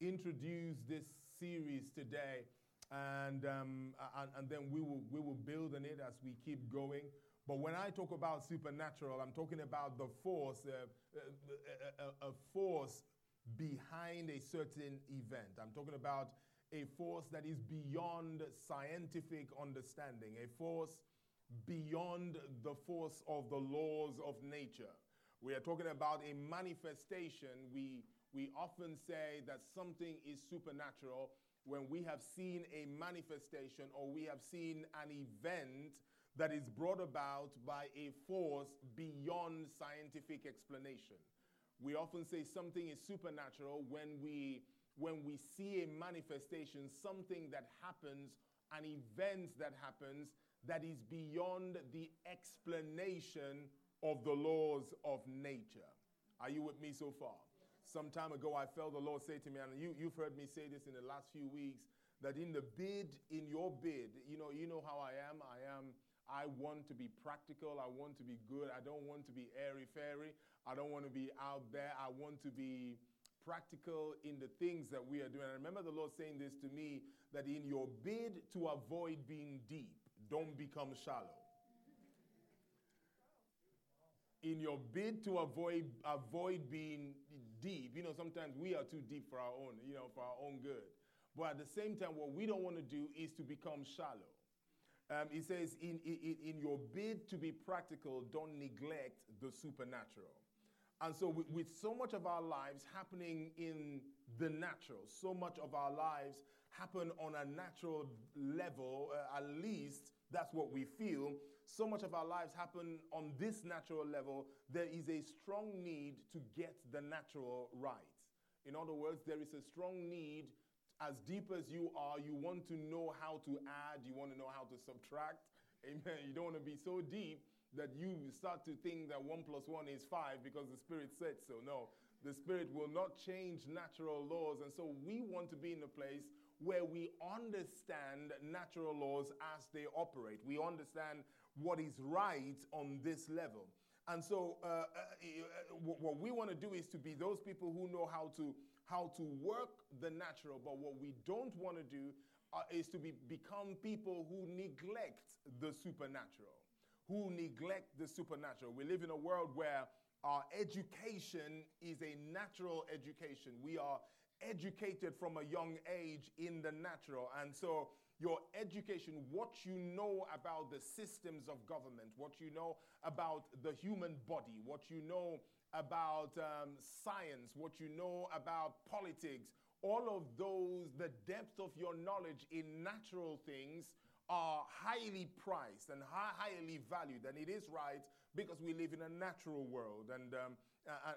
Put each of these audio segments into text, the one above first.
introduce this series today, and, um, and, and then we will, we will build on it as we keep going. But when I talk about supernatural, I'm talking about the force, uh, uh, a, a, force behind a certain event. I'm talking about a force that is beyond scientific understanding, a force beyond the force of the laws of nature. We are talking about a manifestation. We, we often say that something is supernatural when we have seen a manifestation or we have seen an event that is brought about by a force beyond scientific explanation. We often say something is supernatural when we when we see a manifestation, something that happens, an event that happens that is beyond the explanation of the laws of nature. Are you with me so far? Some time ago, I felt the Lord say to me, and you, you've heard me say this in the last few weeks, that in the bid, in your bid, you know, you know how I am. I am. I want to be practical. I want to be good. I don't want to be airy fairy. I don't want to be out there. I want to be practical in the things that we are doing. I remember the Lord saying this to me that in your bid to avoid being deep, don't become shallow. In your bid to avoid avoid being deep, you know, sometimes we are too deep for our own, you know, for our own good. But at the same time, what we don't want to do is to become shallow. Um, he says, in, in, in your bid to be practical, don't neglect the supernatural. And so, with, with, so much of our lives happening in the natural, so much of our lives happen on a natural level, uh, at least that's what we feel. So much of our lives happen on this natural level. There is a strong need to get the natural right. In other words, there is a strong need, as deep as you are, you want to know how to add, you want to know how to subtract. Amen. You don't want to be so deep that you start to think that one plus one is five because the Spirit said so. No, the Spirit will not change natural laws. And so we want to be in a place where we understand natural laws as they operate. We understand what is right on this level. And so, uh, uh, uh what we want to do is to be those people who know how to how to work the natural. But what we don't want to do uh, is to be, become people who neglect the supernatural, who neglect the supernatural. We live in a world where our education is a natural education. We are educated from a young age in the natural. And so, your education, what you know about the systems of government, what you know about the human body, what you know about um, science, what you know about politics, all of those, the depth of your knowledge in natural things are highly priced and highly valued. And it is right because we live in a natural world. And um,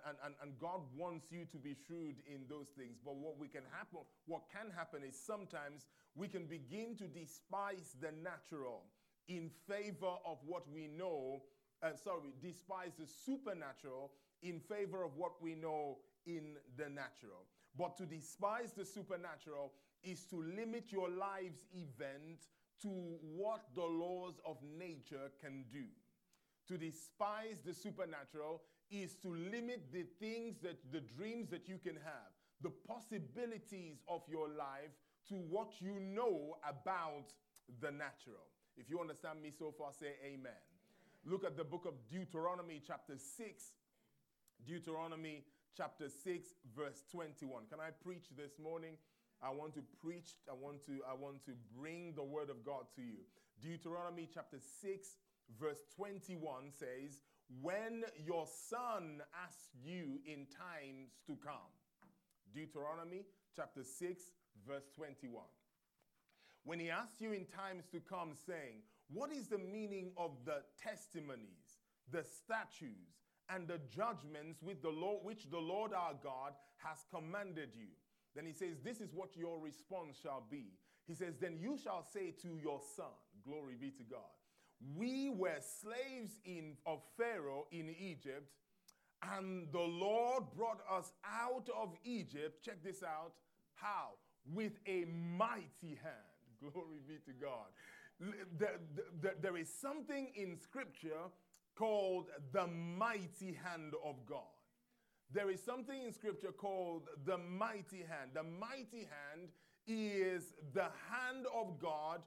and, and, and God wants you to be shrewd in those things. But what we can happen, what can happen is sometimes we can begin to despise the natural in favor of what we know. Uh, sorry, despise the supernatural in favor of what we know in the natural. But to despise the supernatural is to limit your life's event to what the laws of nature can do. To despise the supernatural is to limit the things that the dreams that you can have, the possibilities of your life to what you know about the natural. If you understand me so far, say amen. Look at the book of Deuteronomy, chapter 6. Deuteronomy, chapter 6, verse 21. Can I preach this morning? I want to preach, I want to, I want to bring the word of God to you. Deuteronomy chapter 6, verse 21 says, when your son asks you in times to come. Deuteronomy chapter 6, verse 21. When he asks you in times to come, saying, What is the meaning of the testimonies, the statutes, and the judgments with the Lord, which the Lord our God has commanded you? Then he says, This is what your response shall be. He says, Then you shall say to your son, Glory be to God we were slaves in, of Pharaoh in Egypt, and the Lord brought us out of Egypt. Check this out. How? With a mighty hand. Glory be to God. There, there, there is something in Scripture called the mighty hand of God. There is something in scripture called the mighty hand. The mighty hand is the hand of God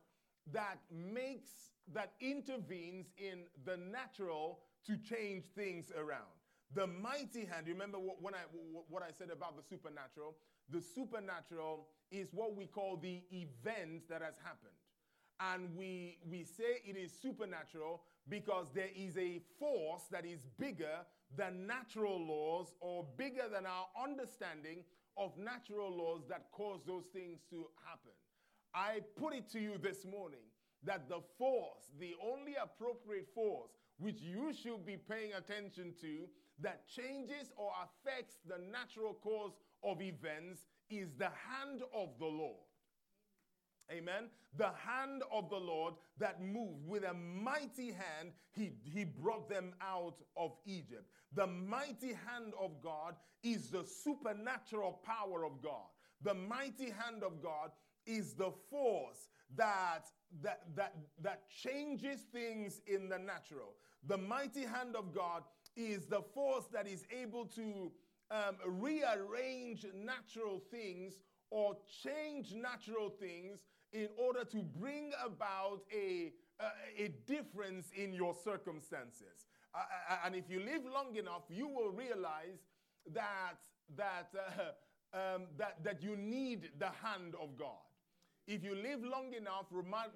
that makes, that intervenes in the natural to change things around. The mighty hand, remember what, when I, what I said about the supernatural? The supernatural is what we call the event that has happened. And we, we say it is supernatural because there is a force that is bigger than natural laws or bigger than our understanding of natural laws that cause those things to happen. I put it to you this morning that the force, the only appropriate force which you should be paying attention to that changes or affects the natural course of events is the hand of the Lord. Amen. The hand of the Lord that moved with a mighty hand, he, he brought them out of Egypt. The mighty hand of God is the supernatural power of God. The mighty hand of God is the force that, that, that, that changes things in the natural. The mighty hand of God is the force that is able to um, rearrange natural things or change natural things in order to bring about a, a, a difference in your circumstances. Uh, and if you live long enough, you will realize that, that, uh, um, that, that you need the hand of God. If you live long enough,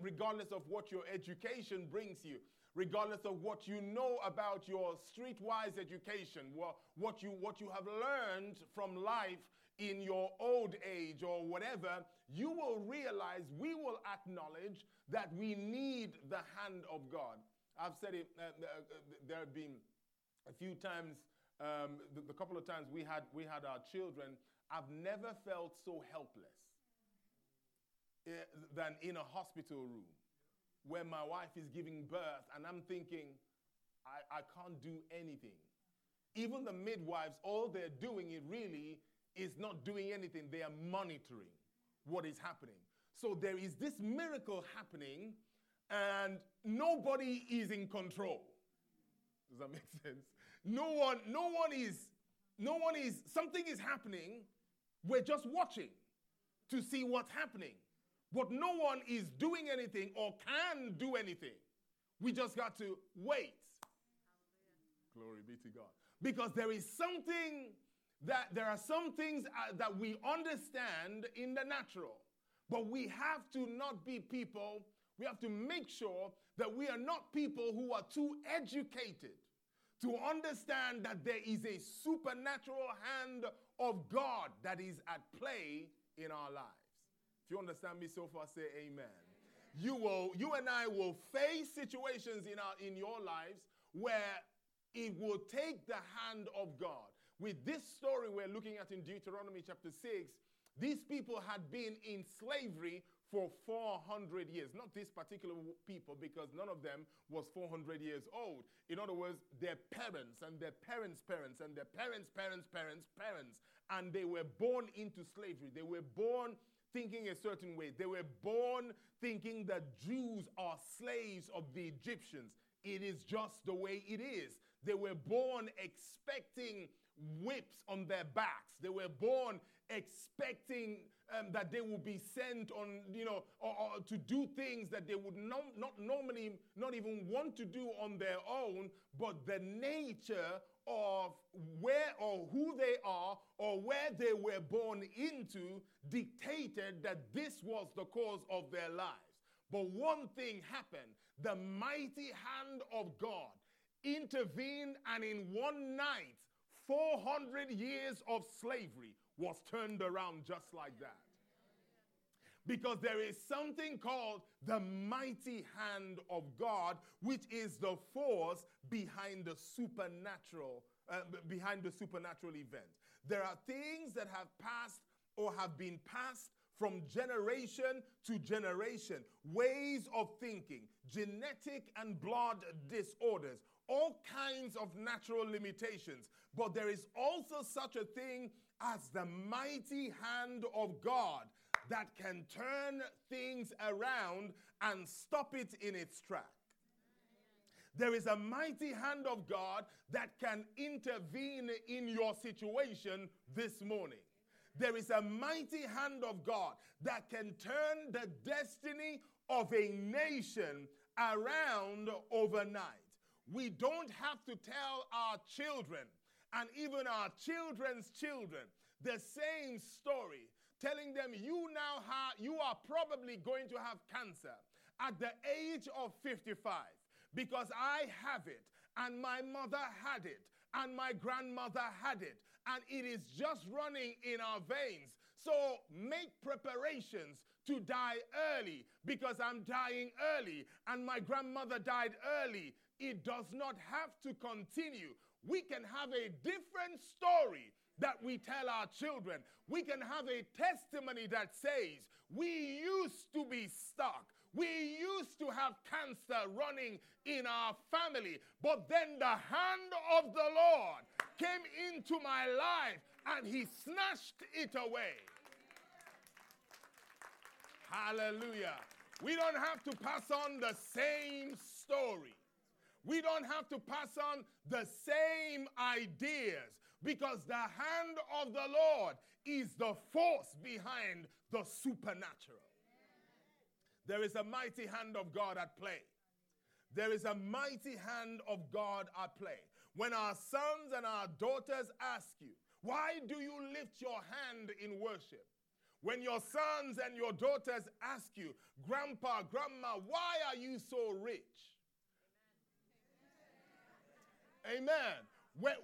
regardless of what your education brings you, regardless of what you know about your streetwise education, what, you, what you have learned from life in your old age or whatever, you will realize, we will acknowledge that we need the hand of God. I've said it, uh, uh, uh, there have been a few times, um, the, the, couple of times we had, we had our children, I've never felt so helpless Eh, than in a hospital room where my wife is giving birth and I'm thinking, I, I can't do anything. Even the midwives, all they're doing it really is not doing anything, they are monitoring what is happening. So there is this miracle happening and nobody is in control. Does that make sense? No one, no one is, no one is, something is happening. We're just watching to see what's happening. But no one is doing anything or can do anything. We just got to wait. Glory be to God. Because there is something that there are some things uh, that we understand in the natural, but we have to not be people, we have to make sure that we are not people who are too educated to understand that there is a supernatural hand of God that is at play in our lives. If you understand me so far, say amen. You will, you and I will face situations in our in your lives where it will take the hand of God. With this story we're looking at in Deuteronomy chapter 6, these people had been in slavery for 400 years. Not this particular people, because none of them was 400 years old. In other words, their parents and their parents' parents and their parents' parents' parents' parents, and they were born into slavery. They were born thinking a certain way. They were born thinking that Jews are slaves of the Egyptians. It is just the way it is. They were born expecting whips on their backs. They were born expecting um, that they would be sent on, you know, or, or to do things that they would not, not normally not even want to do on their own, but the nature of where or who they are or where they were born into dictated that this was the cause of their lives. But one thing happened the mighty hand of God intervened, and in one night, 400 years of slavery was turned around just like that. Because there is something called the mighty hand of God, which is the force behind the supernatural, uh, behind the supernatural event. There are things that have passed or have been passed from generation to generation, ways of thinking, genetic and blood disorders, all kinds of natural limitations. But there is also such a thing as the mighty hand of God that can turn things around and stop it in its track. There is a mighty hand of God that can intervene in your situation this morning. There is a mighty hand of God that can turn the destiny of a nation around overnight. We don't have to tell our children and even our children's children the same story, telling them you now have you are probably going to have cancer at the age of 55 because I have it and my mother had it and my grandmother had it and it is just running in our veins. So make preparations to die early because I'm dying early and my grandmother died early. It does not have to continue. We can have a different story that we tell our children. We can have a testimony that says, We used to be stuck. We used to have cancer running in our family, but then the hand of the Lord came into my life and he snatched it away. Hallelujah. We don't have to pass on the same story. We don't have to pass on the same ideas because the hand of the Lord is the force behind the supernatural. There is a mighty hand of God at play. There is a mighty hand of God at play. When our sons and our daughters ask you, why do you lift your hand in worship? When your sons and your daughters ask you, Grandpa, Grandma, why are you so rich? Amen. When,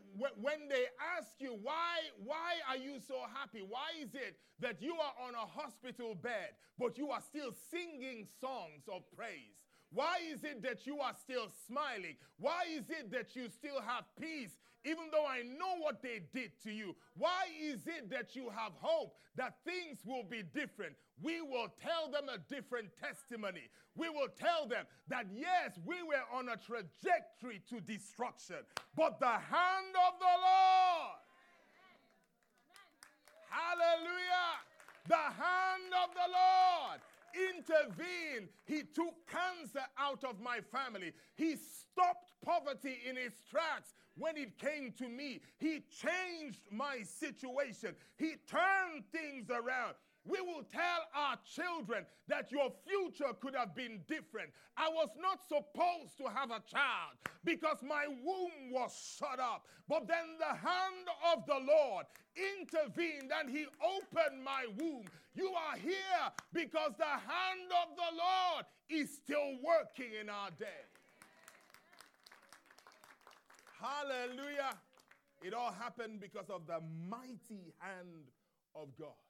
when, they ask you, why, why are you so happy? Why is it that you are on a hospital bed, but you are still singing songs of praise? Why is it that you are still smiling? Why is it that you still have peace, even though I know what they did to you? Why is it that you have hope that things will be different? We will tell them a different testimony. We will tell them that yes, we were on a trajectory to destruction, but the hand of the Lord, hallelujah, the hand of the Lord intervened. He took cancer out of my family. He stopped poverty in its tracks when it came to me. He changed my situation. He turned things around. We will tell our children that your future could have been different. I was not supposed to have a child because my womb was shut up. But then the hand of the Lord intervened and he opened my womb. You are here because the hand of the Lord is still working in our day. Hallelujah. It all happened because of the mighty hand of God.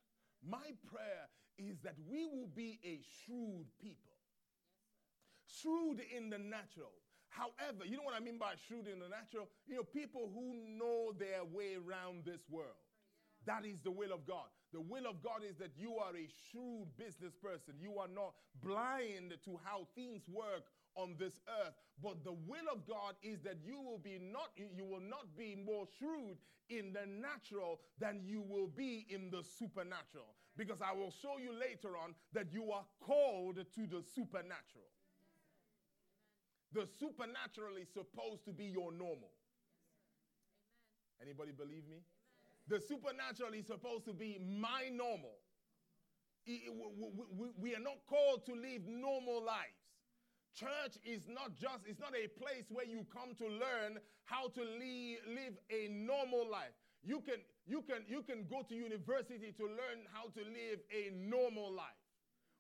My prayer is that we will be a shrewd people. Shrewd in the natural. However, you know what I mean by shrewd in the natural? You know, people who know their way around this world. That is the will of God. The will of God is that you are a shrewd business person. You are not blind to how things work on this earth. But the will of God is that you will be not you will not be more shrewd in the natural than you will be in the supernatural. Because I will show you later on that you are called to the supernatural. The supernatural is supposed to be your normal. Anybody believe me? The supernatural is supposed to be my normal. We are not called to live normal lives. Church is not just, it's not a place where you come to learn how to live a normal life. You can, you, can, you can go to university to learn how to live a normal life.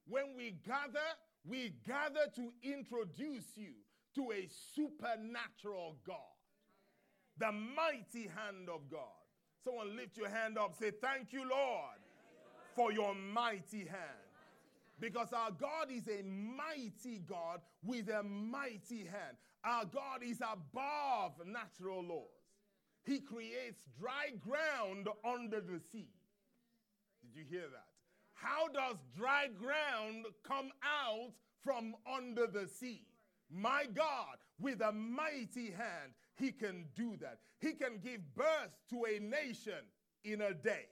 When we gather, we gather to introduce you to a supernatural God, the mighty hand of God. Someone lift your hand up, say, Thank you, Lord, for your mighty hand. Because our God is a mighty God with a mighty hand. Our God is above natural laws. He creates dry ground under the sea. Did you hear that? How does dry ground come out from under the sea? My God, with a mighty hand, He can do that. He can give birth to a nation in a day.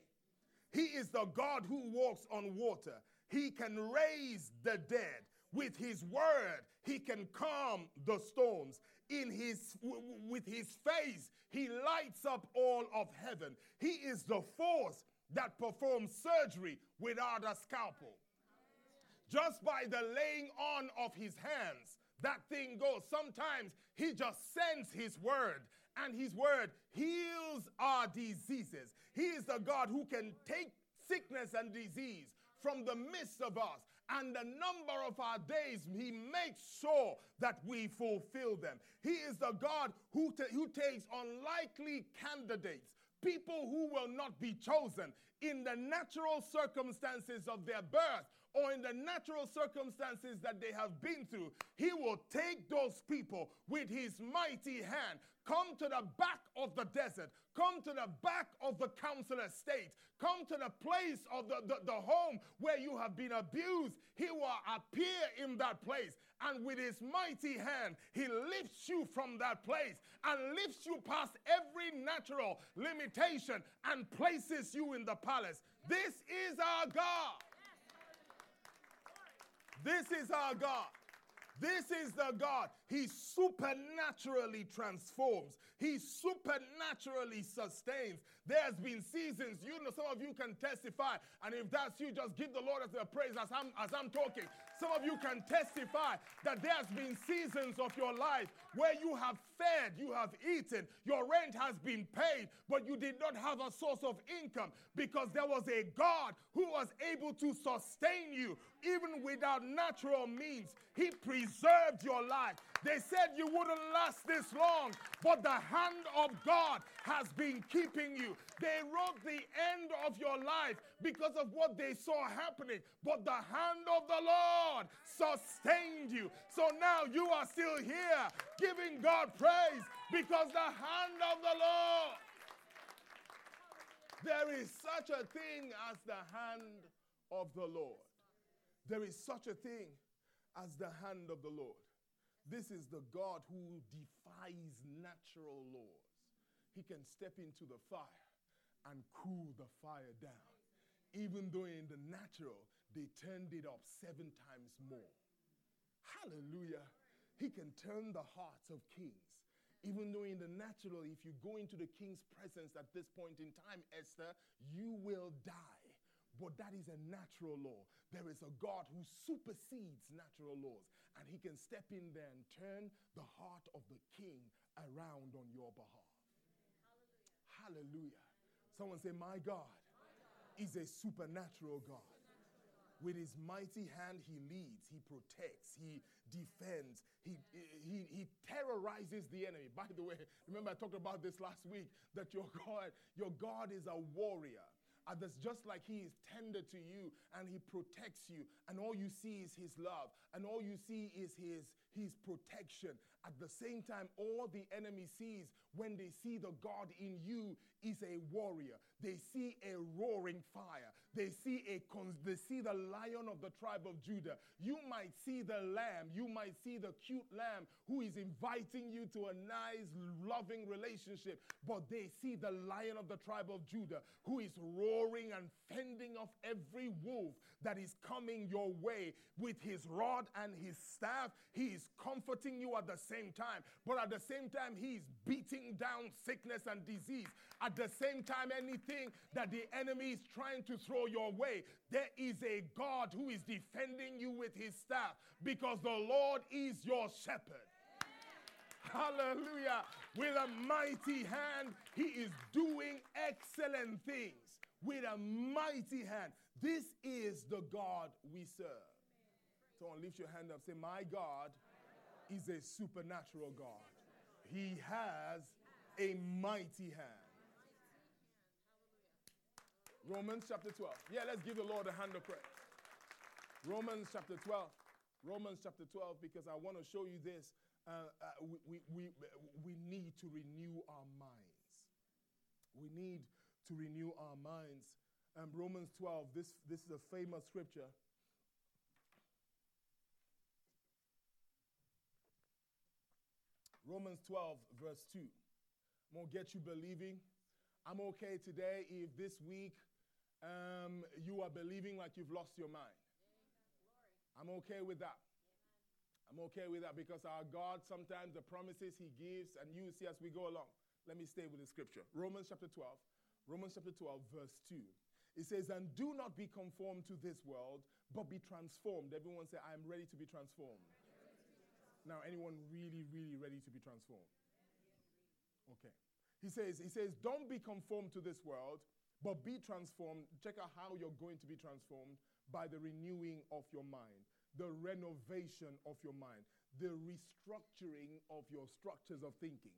He is the God who walks on water. He can raise the dead With his word, he can calm the storms. In his with his face, he lights up all of heaven. He is the force that performs surgery without a scalpel. Just by the laying on of his hands, that thing goes. Sometimes he just sends his word, and his word heals our diseases. He is the God who can take sickness and disease from the midst of us. And the number of our days, he makes sure that we fulfill them. He is the God who, ta- who takes unlikely candidates, people who will not be chosen in the natural circumstances of their birth or in the natural circumstances that they have been through, he will take those people with his mighty hand, come to the back of the desert, come to the back of the council estate, come to the place of the, the, the home where you have been abused. He will appear in that place, and with his mighty hand, he lifts you from that place and lifts you past every natural limitation and places you in the palace. This is our God. This is our God. This is the God. He supernaturally transforms. He supernaturally sustains. There's been seasons, you know, some of you can testify. And if that's you, just give the Lord as a praise as I'm as I'm talking. Some of you can testify that there's been seasons of your life where you have fed, you have eaten, your rent has been paid, but you did not have a source of income because there was a God who was able to sustain you even without natural means. He preserved your life. They said you wouldn't last this long, but the hand of God has been keeping you. They wrote the end of your life because of what they saw happening, but the hand of the Lord sustained you. So now you are still here giving God praise because the hand of the Lord. There is such a thing as the hand of the Lord. There is such a thing as the hand of the Lord. This is the God who defies natural laws. He can step into the fire and cool the fire down. Even though in the natural, they turned it up seven times more. Hallelujah. He can turn the hearts of kings. Even though in the natural, if you go into the king's presence at this point in time, Esther, you will die. But that is a natural law. There is a God who supersedes natural laws and he can step in there and turn the heart of the king around on your behalf. Hallelujah. Hallelujah. Someone say, My God, is a supernatural God. With his mighty hand, he leads, he protects, he defends, he, he, he terrorizes the enemy. By the way, remember I talked about this last week that your God, your God is a warrior. And that's just like he is tender to you and he protects you, and all you see is his love, and all you see is his, his protection. At the same time, all the enemy sees when they see the God in you is a warrior. They see a roaring fire. They see a they see the lion of the tribe of Judah. You might see the lamb. You might see the cute lamb who is inviting you to a nice, loving relationship. But they see the lion of the tribe of Judah who is roaring and fending off every wolf that is coming your way with his rod and his staff. He is comforting you at the same time, but at the same time, he is beating down sickness and disease. At the same time, anything that the enemy is trying to throw your way, there is a God who is defending you with his staff because the Lord is your shepherd. Hallelujah. With a mighty hand, he is doing excellent things. With a mighty hand. This is the God we serve. Someone lift your hand up. Say, My God is a supernatural God. He has a mighty hand. Romans chapter 12. Yeah, let's give the Lord a hand of praise. Romans chapter 12. Romans chapter 12, because I want to show you this. Uh, uh, we, we, we, we need to renew our minds. We need to renew our minds um, Romans 12, this, this is a famous scripture. Romans 12, verse 2. I'm going to get you believing. I'm okay today if this week um, you are believing like you've lost your mind. I'm okay with that. I'm okay with that because our God, sometimes the promises He gives, and you see as we go along. Let me stay with the scripture. Romans chapter 12. Romans chapter 12, verse 2. It says, And do not be conformed to this world, but be transformed. Everyone say, I am ready to be transformed. Now, anyone really, really ready to be transformed? Okay. He says, he says, don't be conformed to this world, but be transformed. Check out how you're going to be transformed by the renewing of your mind, the renovation of your mind, the restructuring of your structures of thinking.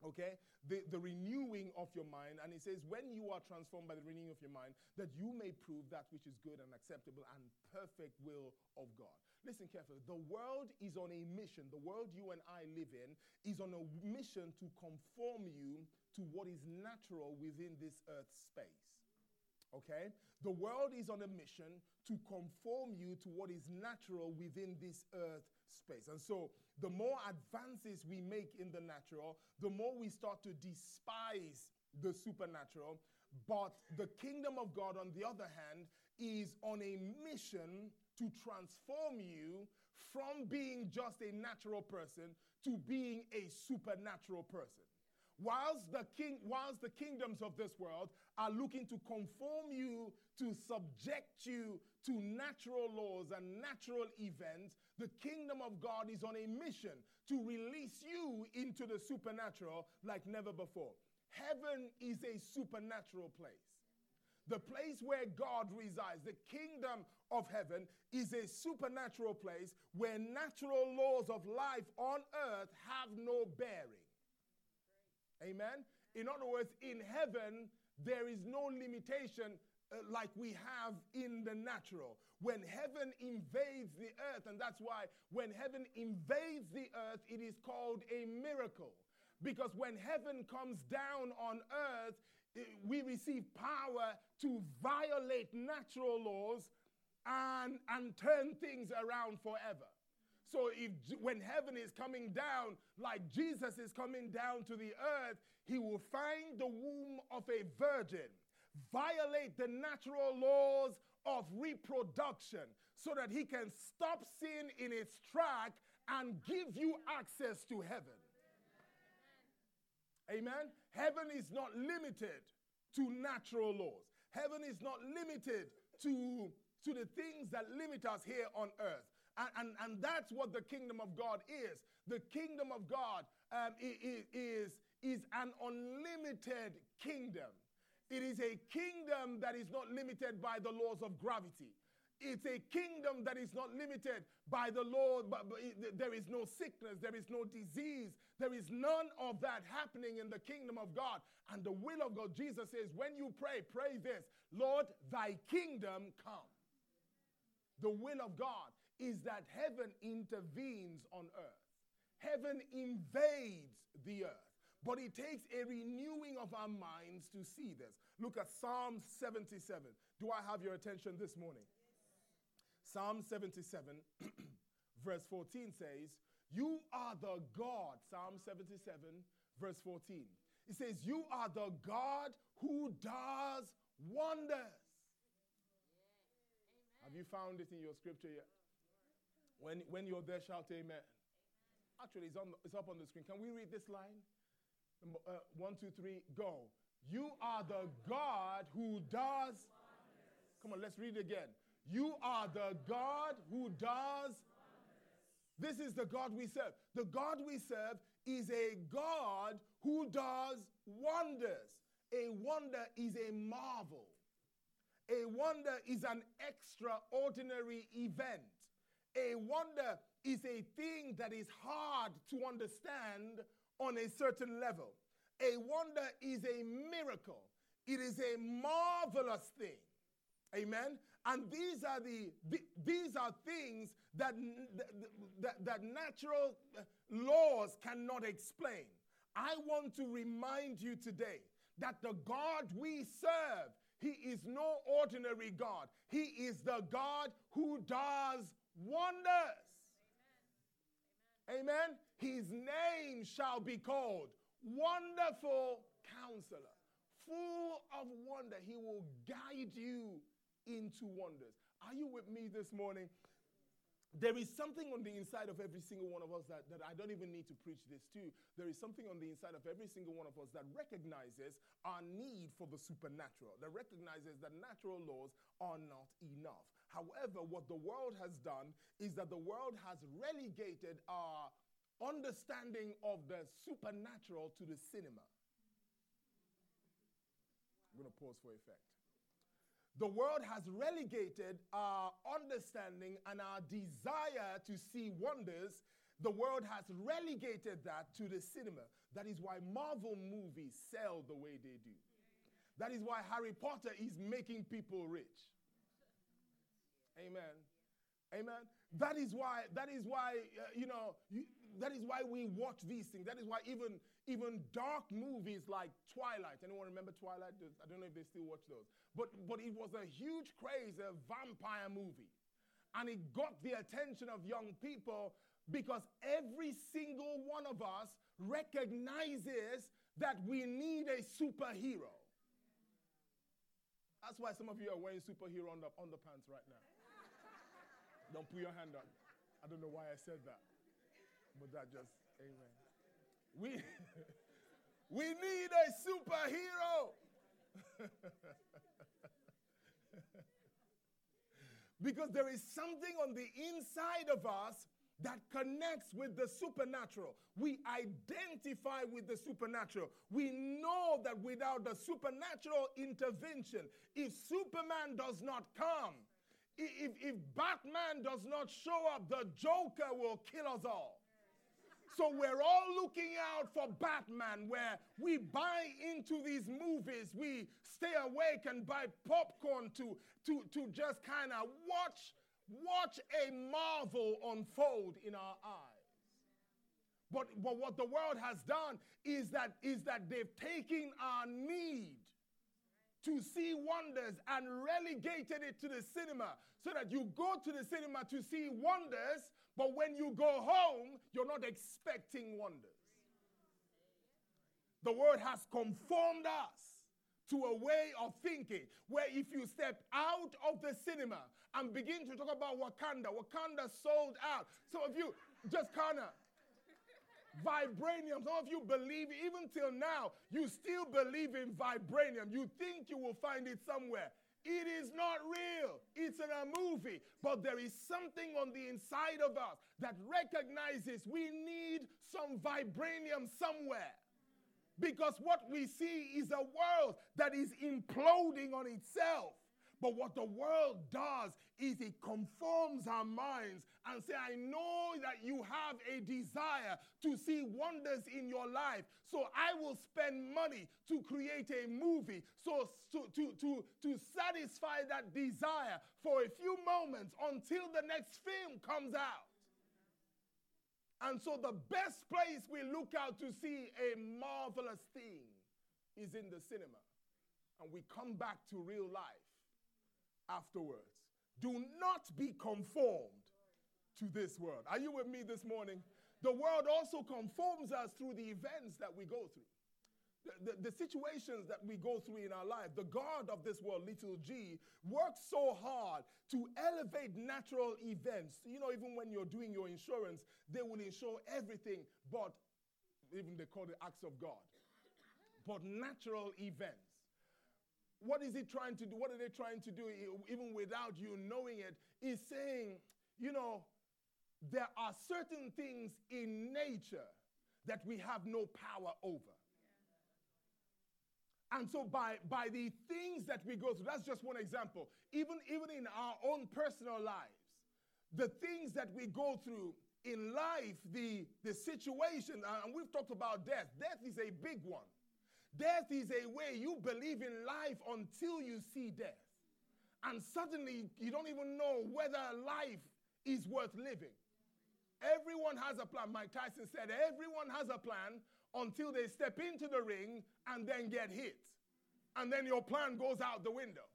Okay? The, the renewing of your mind. And it says, when you are transformed by the renewing of your mind, that you may prove that which is good and acceptable and perfect will of God. Listen carefully. The world is on a mission. The world you and I live in is on a mission to conform you to what is natural within this earth space. Okay? The world is on a mission to conform you to what is natural within this earth space. And so, the more advances we make in the natural, the more we start to despise the supernatural. But the kingdom of God, on the other hand, is on a mission to transform you from being just a natural person to being a supernatural person. Whilst the king, whilst the kingdoms of this world are looking to conform you, to subject you to natural laws and natural events, the kingdom of God is on a mission to release you into the supernatural like never before. Heaven is a supernatural place. The place where God resides, the kingdom of heaven, is a supernatural place where natural laws of life on earth have no bearing. Amen? In other words, in heaven, there is no limitation uh, like we have in the natural. When heaven invades the earth, and that's why when heaven invades the earth, it is called a miracle. Because when heaven comes down on earth, Eh, we receive power to violate natural laws and, and turn things around forever. So if when heaven is coming down, like Jesus is coming down to the earth, he will find the womb of a virgin, violate the natural laws of reproduction so that he can stop sin in its track and give you access to heaven. Amen. Heaven is not limited to natural laws. Heaven is not limited to, to the things that limit us here on earth. And, and, and that's what the kingdom of God is. The kingdom of God um, is, is an unlimited kingdom. It is a kingdom that is not limited by the laws of gravity. It's a kingdom that is not limited by the Lord, but, but there is no sickness, there is no disease, there is none of that happening in the kingdom of God. And the will of God, Jesus says, when you pray, pray this Lord, thy kingdom come. The will of God is that heaven intervenes on earth, heaven invades the earth. But it takes a renewing of our minds to see this. Look at Psalm 77. Do I have your attention this morning? Psalm 77, verse 14 says, You are the God. Psalm 77, verse 14. It says, You are the God who does wonders. Yeah. Have you found it in your scripture yet? When, when you're there, shout amen. amen. Actually, it's, on, it's up on the screen. Can we read this line? Uh, one, two, three, go. You are the God who does. Come on, let's read it again. You are the God who does. This is the God we serve. The God we serve is a God who does wonders. A wonder is a marvel. A wonder is an extraordinary event. A wonder is a thing that is hard to understand on a certain level. A wonder is a miracle. It is a marvelous thing. Amen. And these are the, the these are things that, that, that natural laws cannot explain. I want to remind you today that the God we serve, he is no ordinary God. He is the God who does wonders. Amen. Amen. His name shall be called Wonderful Counselor, full of wonder. He will guide you into wonders. Are you with me this morning? there is something on the inside of every single one of us that, that I don't even need to preach this to. There is something on the inside of every single one of us that recognizes our need for the supernatural, that recognizes that natural laws are not enough. However, what the world has done is that the world has relegated our understanding of the supernatural to the cinema. I'm going to pause for effect. The world has relegated our understanding and our desire to see wonders. The world has relegated that to the cinema. That is why Marvel movies sell the way they do. That is why Harry Potter is making people rich. Amen. Amen. That is why. That is why. Uh, you know. You, that is why we watch these things. That is why even even dark movies like Twilight. Anyone remember Twilight? I don't know if they still watch those. But, but it was a huge craze, a vampire movie. And it got the attention of young people because every single one of us recognizes that we need a superhero. That's why some of you are wearing superhero under, underpants right now. Don't put your hand up. I don't know why I said that. But that just, amen. We, we need a superhero. because there is something on the inside of us that connects with the supernatural. We identify with the supernatural. We know that without the supernatural intervention, if Superman does not come, if, if Batman does not show up, the Joker will kill us all. So we're all looking out for Batman, where we buy into these movies, we stay awake and buy popcorn to, to, to just kind of watch, watch a marvel unfold in our eyes. But, but what the world has done is that, is that they've taken our need to see wonders and relegated it to the cinema so that you go to the cinema to see wonders but when you go home, you're not expecting wonders. The word has conformed us to a way of thinking where if you step out of the cinema and begin to talk about Wakanda, Wakanda sold out. Some of you just kind of vibranium. Some of you believe, even till now, you still believe in vibranium. You think you will find it somewhere. It is not real. It's in a movie. But there is something on the inside of us that recognizes we need some vibranium somewhere. Because what we see is a world that is imploding on itself. But what the world does is it conforms our minds and say, I know that you have a desire to see wonders in your life. So I will spend money to create a movie so to, to, to, to satisfy that desire for a few moments until the next film comes out. And so the best place we look out to see a marvelous thing is in the cinema. And we come back to real life afterwards. Do not be conformed to this world. Are you with me this morning? The world also conforms us through the events that we go through. The, the, the, situations that we go through in our life, the God of this world, little g, works so hard to elevate natural events. You know, even when you're doing your insurance, they will insure everything but, even they call it acts of God, but natural events. What is it trying to do? What are they trying to do, even without you knowing it? Is saying, you know, there are certain things in nature that we have no power over. And so by, by the things that we go through, that's just one example. Even, even in our own personal lives, the things that we go through in life, the, the situation, and we've talked about death. Death is a big one. Death is a way you believe in life until you see death. And suddenly you don't even know whether life is worth living. Everyone has a plan. Mike Tyson said, everyone has a plan until they step into the ring and then get hit. And then your plan goes out the window.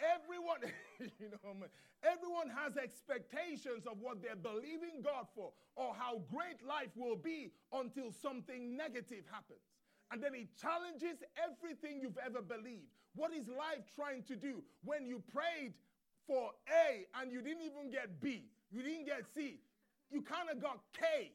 Everyone, you know, everyone has expectations of what they're believing God for or how great life will be until something negative happens. And then he challenges everything you've ever believed. What is life trying to do? When you prayed for A and you didn't even get B, you didn't get C, you kind of got K.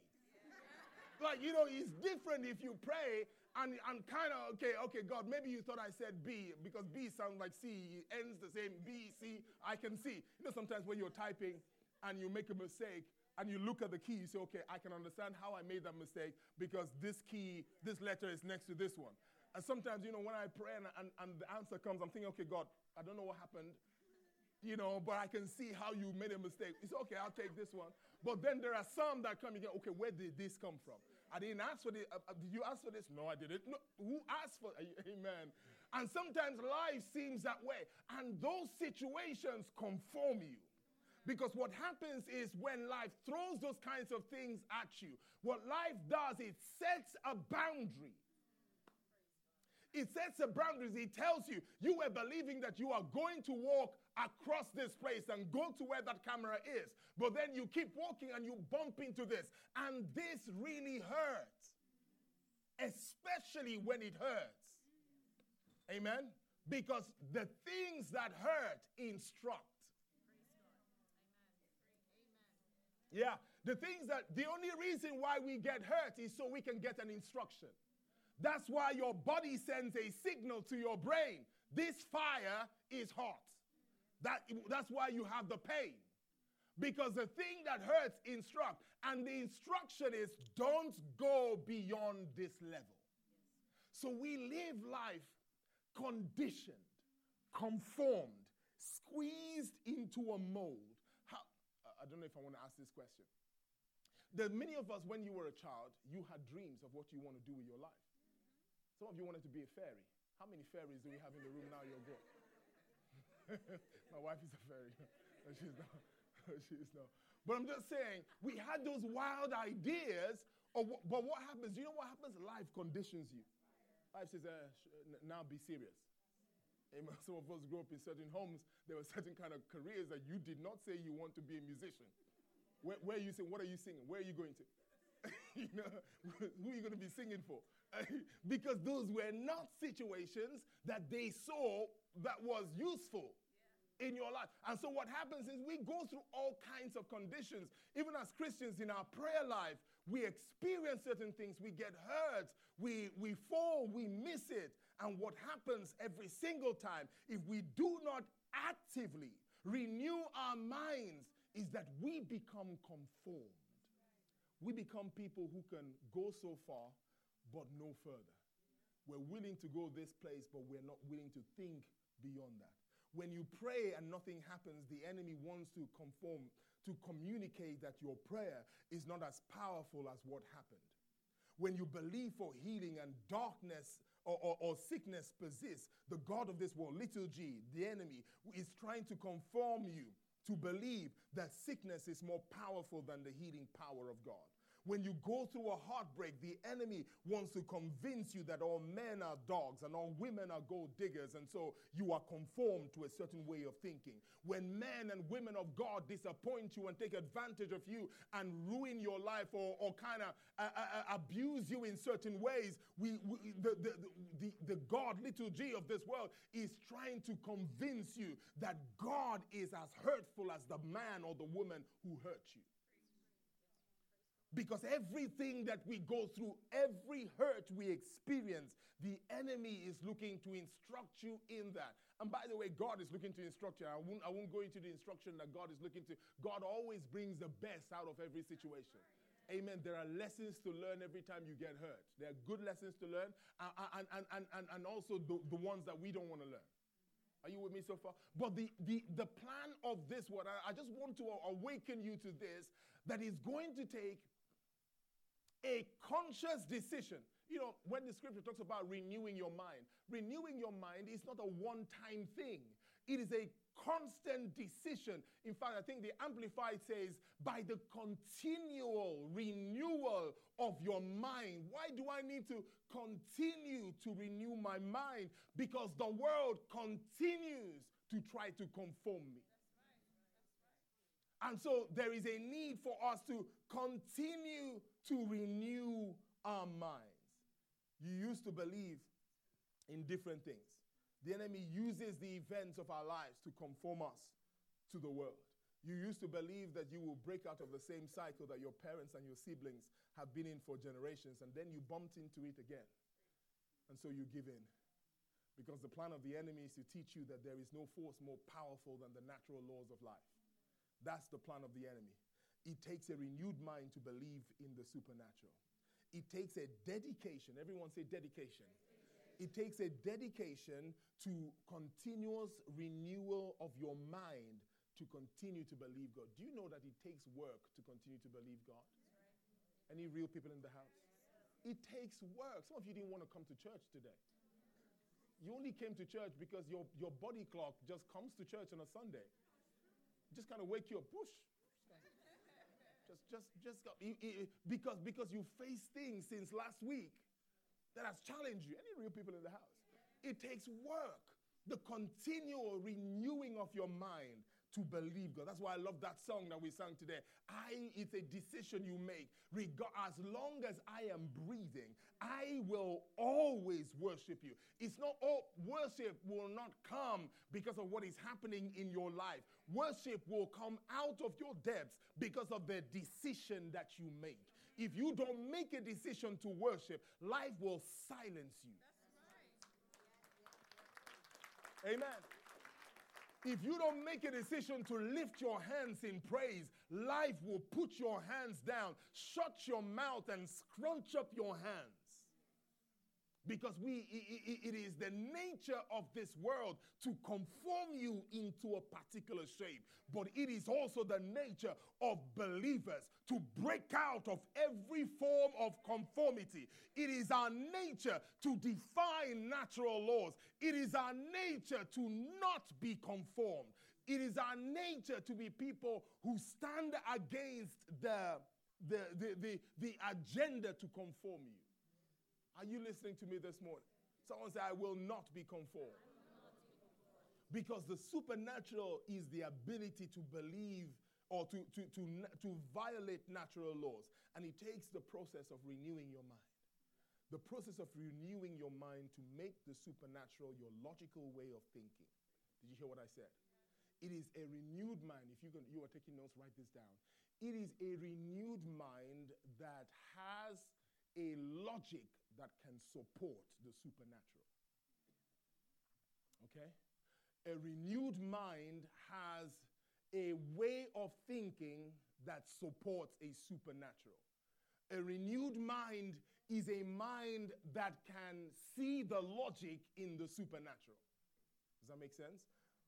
like, you know, it's different if you pray and, and kind of, okay, okay, God, maybe you thought I said B because B sounds like C. It ends the same B, C, I can see. You know, sometimes when you're typing and you make a mistake, and you look at the key, you say, okay, I can understand how I made that mistake because this key, this letter is next to this one. And sometimes, you know, when I pray and, and, and, the answer comes, I'm thinking, okay, God, I don't know what happened you know, but I can see how you made a mistake. It's okay, I'll take this one. But then there are some that come, again. okay, where did this come from? I didn't ask for this. Uh, uh, did you ask for this? No, I didn't. No, who asked for Amen. And sometimes life seems that way. And those situations conform you. Because what happens is when life throws those kinds of things at you, what life does, it sets a boundary. It sets a boundary. It tells you, you were believing that you are going to walk across this place and go to where that camera is. But then you keep walking and you bump into this. And this really hurts, especially when it hurts. Amen? Because the things that hurt instruct. Yeah, the things that, the only reason why we get hurt is so we can get an instruction. That's why your body sends a signal to your brain. This fire is hot. That, that's why you have the pain. Because the thing that hurts instruct. And the instruction is don't go beyond this level. So we live life conditioned, conformed, squeezed into a mold. I don't know if I want to ask this question. There many of us, when you were a child, you had dreams of what you want to do with your life. Some of you wanted to be a fairy. How many fairies do we have in the room now? You're good. My wife is a fairy. she's not. she's not. But I'm just saying, we had those wild ideas. Of what, but what happens? You know what happens? Life conditions you. Life says, uh, now be serious. Some of us grew up in certain homes. There were certain kind of careers that you did not say you want to be a musician. Where, where you sing? What are you singing? Where are you going to? you know, who are you going to be singing for? because those were not situations that they saw that was useful in your life. And so what happens is we go through all kinds of conditions. Even as Christians in our prayer life, we experience certain things, we get hurt, we, we fall, we miss it. And what happens every single time, if we do not actively renew our minds, is that we become conformed. We become people who can go so far but no further. We're willing to go this place, but we're not willing to think beyond that. When you pray and nothing happens, the enemy wants to conform, to communicate that your prayer is not as powerful as what happened. When you believe for healing and darkness or, or, or sickness persists, the God of this world, little g, the enemy, is trying to conform you to believe that sickness is more powerful than the healing power of God. When you go through a heartbreak, the enemy wants to convince you that all men are dogs and all women are gold diggers, and so you are conformed to a certain way of thinking. When men and women of God disappoint you and take advantage of you and ruin your life or, or kind of uh, uh, uh, abuse you in certain ways, we, we the, the, the, the God, little g of this world, is trying to convince you that God is as hurtful as the man or the woman who hurt you. Because everything that we go through, every hurt we experience, the enemy is looking to instruct you in that. And by the way, God is looking to instruct you. I won't, I won't go into the instruction that God is looking to. God always brings the best out of every situation. Amen. There are lessons to learn every time you get hurt. There are good lessons to learn, uh, uh, and, and, and, and, and also the, the ones that we don't want to learn. Are you with me so far? But the, the, the plan of this one, I, I just want to awaken you to this that is going to take conscious decision. You know, when the scripture talks about renewing your mind, renewing your mind is not a one time thing, it is a constant decision. In fact, I think the Amplified says, by the continual renewal of your mind. Why do I need to continue to renew my mind? Because the world continues to try to conform me. And so there is a need for us to continue to renew our minds. You used to believe in different things. The enemy uses the events of our lives to conform us to the world. You used to believe that you will break out of the same cycle that your parents and your siblings have been in for generations, and then you bumped into it again. And so you give in. Because the plan of the enemy is to teach you that there is no force more powerful than the natural laws of life. That's the plan of the enemy. It takes a renewed mind to believe in the supernatural. It takes a dedication. Everyone say dedication. It takes a dedication to continuous renewal of your mind to continue to believe God. Do you know that it takes work to continue to believe God? Any real people in the house? It takes work. Some of you didn't want to come to church today. You only came to church because your, your body clock just comes to church on a Sunday. Just kind of wake you up, push. Just, just, just because, because you face things since last week that has challenged you. Any real people in the house? It takes work, the continual renewing of your mind to believe God. That's why I love that song that we sang today. I, it's a decision you make. Reg- as long as I am breathing, I will always worship you. It's not all worship will not come because of what is happening in your life. Worship will come out of your depths because of the decision that you make. If you don't make a decision to worship, life will silence you. Amen. If you don't make a decision to lift your hands in praise, life will put your hands down, shut your mouth, and scrunch up your hands because we it is the nature of this world to conform you into a particular shape. But it is also the nature of believers to break out of every form of conformity. It is our nature to defy natural laws. It is our nature to not be conformed. It is our nature to be people who stand against the the, the, the, the agenda to conform you are you listening to me this morning? Someone say, I will not be conformed. Because the supernatural is the ability to believe or to, to, to, to violate natural laws. And it takes the process of renewing your mind. The process of renewing your mind to make the supernatural your logical way of thinking. Did you hear what I said? It is a renewed mind. If you, can, you are taking notes, write this down. It is a renewed mind that has a logic that can support the supernatural. Okay? A renewed mind has a way of thinking that supports a supernatural. A renewed mind is a mind that can see the logic in the supernatural. Does that make sense?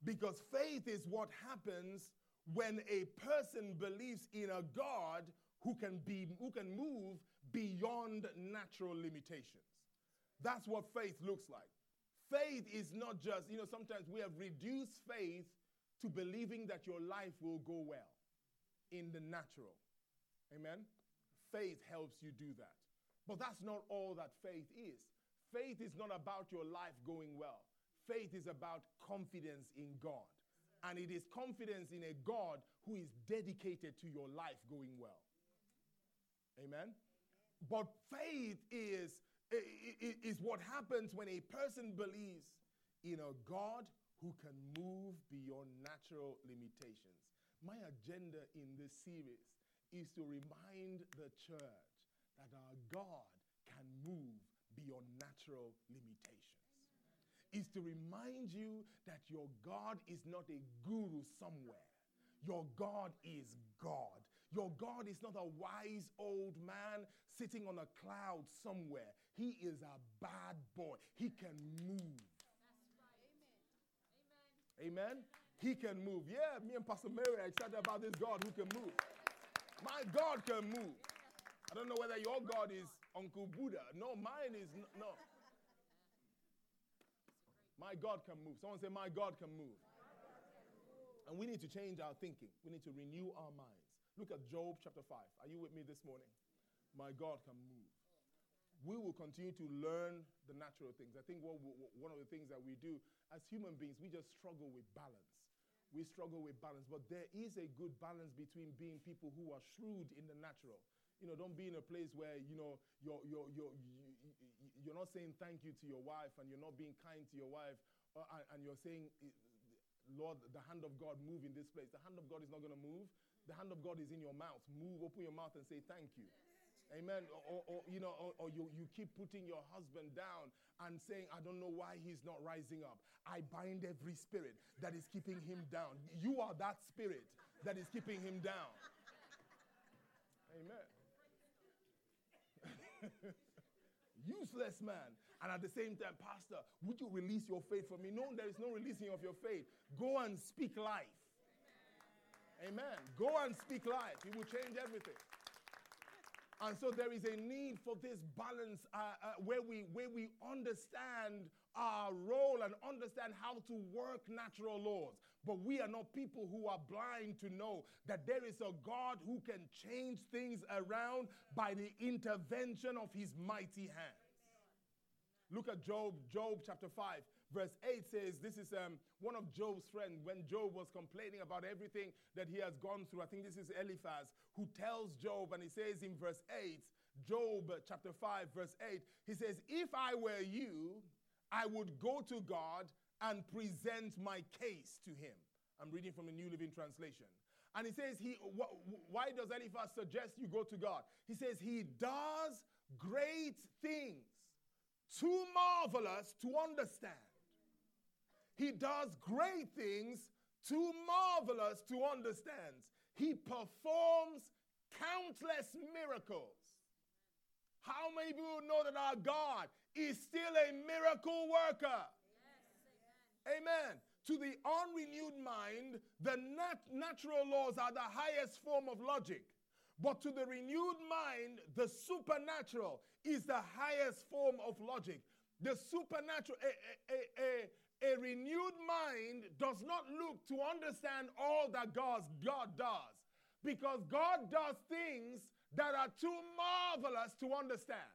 Because faith is what happens when a person believes in a God who can be who can move beyond natural limitations. That's what faith looks like. Faith is not just, you know, sometimes we have reduced faith to believing that your life will go well in the natural. Amen? Faith helps you do that. But that's not all that faith is. Faith is not about your life going well. Faith is about confidence in God. And it is confidence in a God who is dedicated to your life going well. Amen? But faith is, is what happens when a person believes in a God who can move beyond natural limitations. My agenda in this series is to remind the church that our God can move beyond natural limitations. Is to remind you that your God is not a guru somewhere. Your God is God. Your God is not a wise old man sitting on a cloud somewhere. He is a bad boy. He can move. Amen. Amen. He can move. Yeah, me and Pastor Mary are excited about this God who can move. My God can move. I don't know whether your God is Uncle Buddha. No, mine is no. My God can move. Someone say, My God can move. And we need to change our thinking. We need to renew our minds. Look at Job chapter 5. Are you with me this morning? My God can move. We will continue to learn the natural things. I think what, what, one of the things that we do as human beings, we just struggle with balance. We struggle with balance, but there is a good balance between being people who are shrewd in the natural. You know, don't be in a place where, you know, you're, you're, you're, you're not saying thank you to your wife and you're not being kind to your wife uh, and, and you're saying Lord, the hand of God move in this place. The hand of God is not going to move. The hand of God is in your mouth. Move, open your mouth and say thank you. Amen. Or, or, you know, or, or, you, you keep putting your husband down and saying, I don't know why he's not rising up. I bind every spirit that is keeping him down. You are that spirit that is keeping him down. Amen. Useless man. And at the same time, Pastor, would you release your faith for me? No, there is no releasing of your faith. Go and speak life. Amen. Go and speak life. It will change everything. And so there is a need for this balance uh, uh, where, we, where we understand our role and understand how to work natural laws. But we are not people who are blind to know that there is a God who can change things around by the intervention of his mighty hand. Look at Job, Job chapter 5. Verse 8 says, This is um, one of Job's friends when Job was complaining about everything that he has gone through. I think this is Eliphaz who tells Job, and he says in verse 8, Job chapter 5, verse 8, he says, If I were you, I would go to God and present my case to him. I'm reading from the New Living Translation. And he says, he, wh- Why does Eliphaz suggest you go to God? He says, He does great things, too marvelous to understand. He does great things too marvelous to understand. He performs countless miracles. How many people know that our God is still a miracle worker? Yes, amen. To the unrenewed mind, the nat- natural laws are the highest form of logic. But to the renewed mind, the supernatural is the highest form of logic. The supernatural, a, a, a, a renewed mind does not look to understand all that God, God does because God does things that are too marvelous to understand.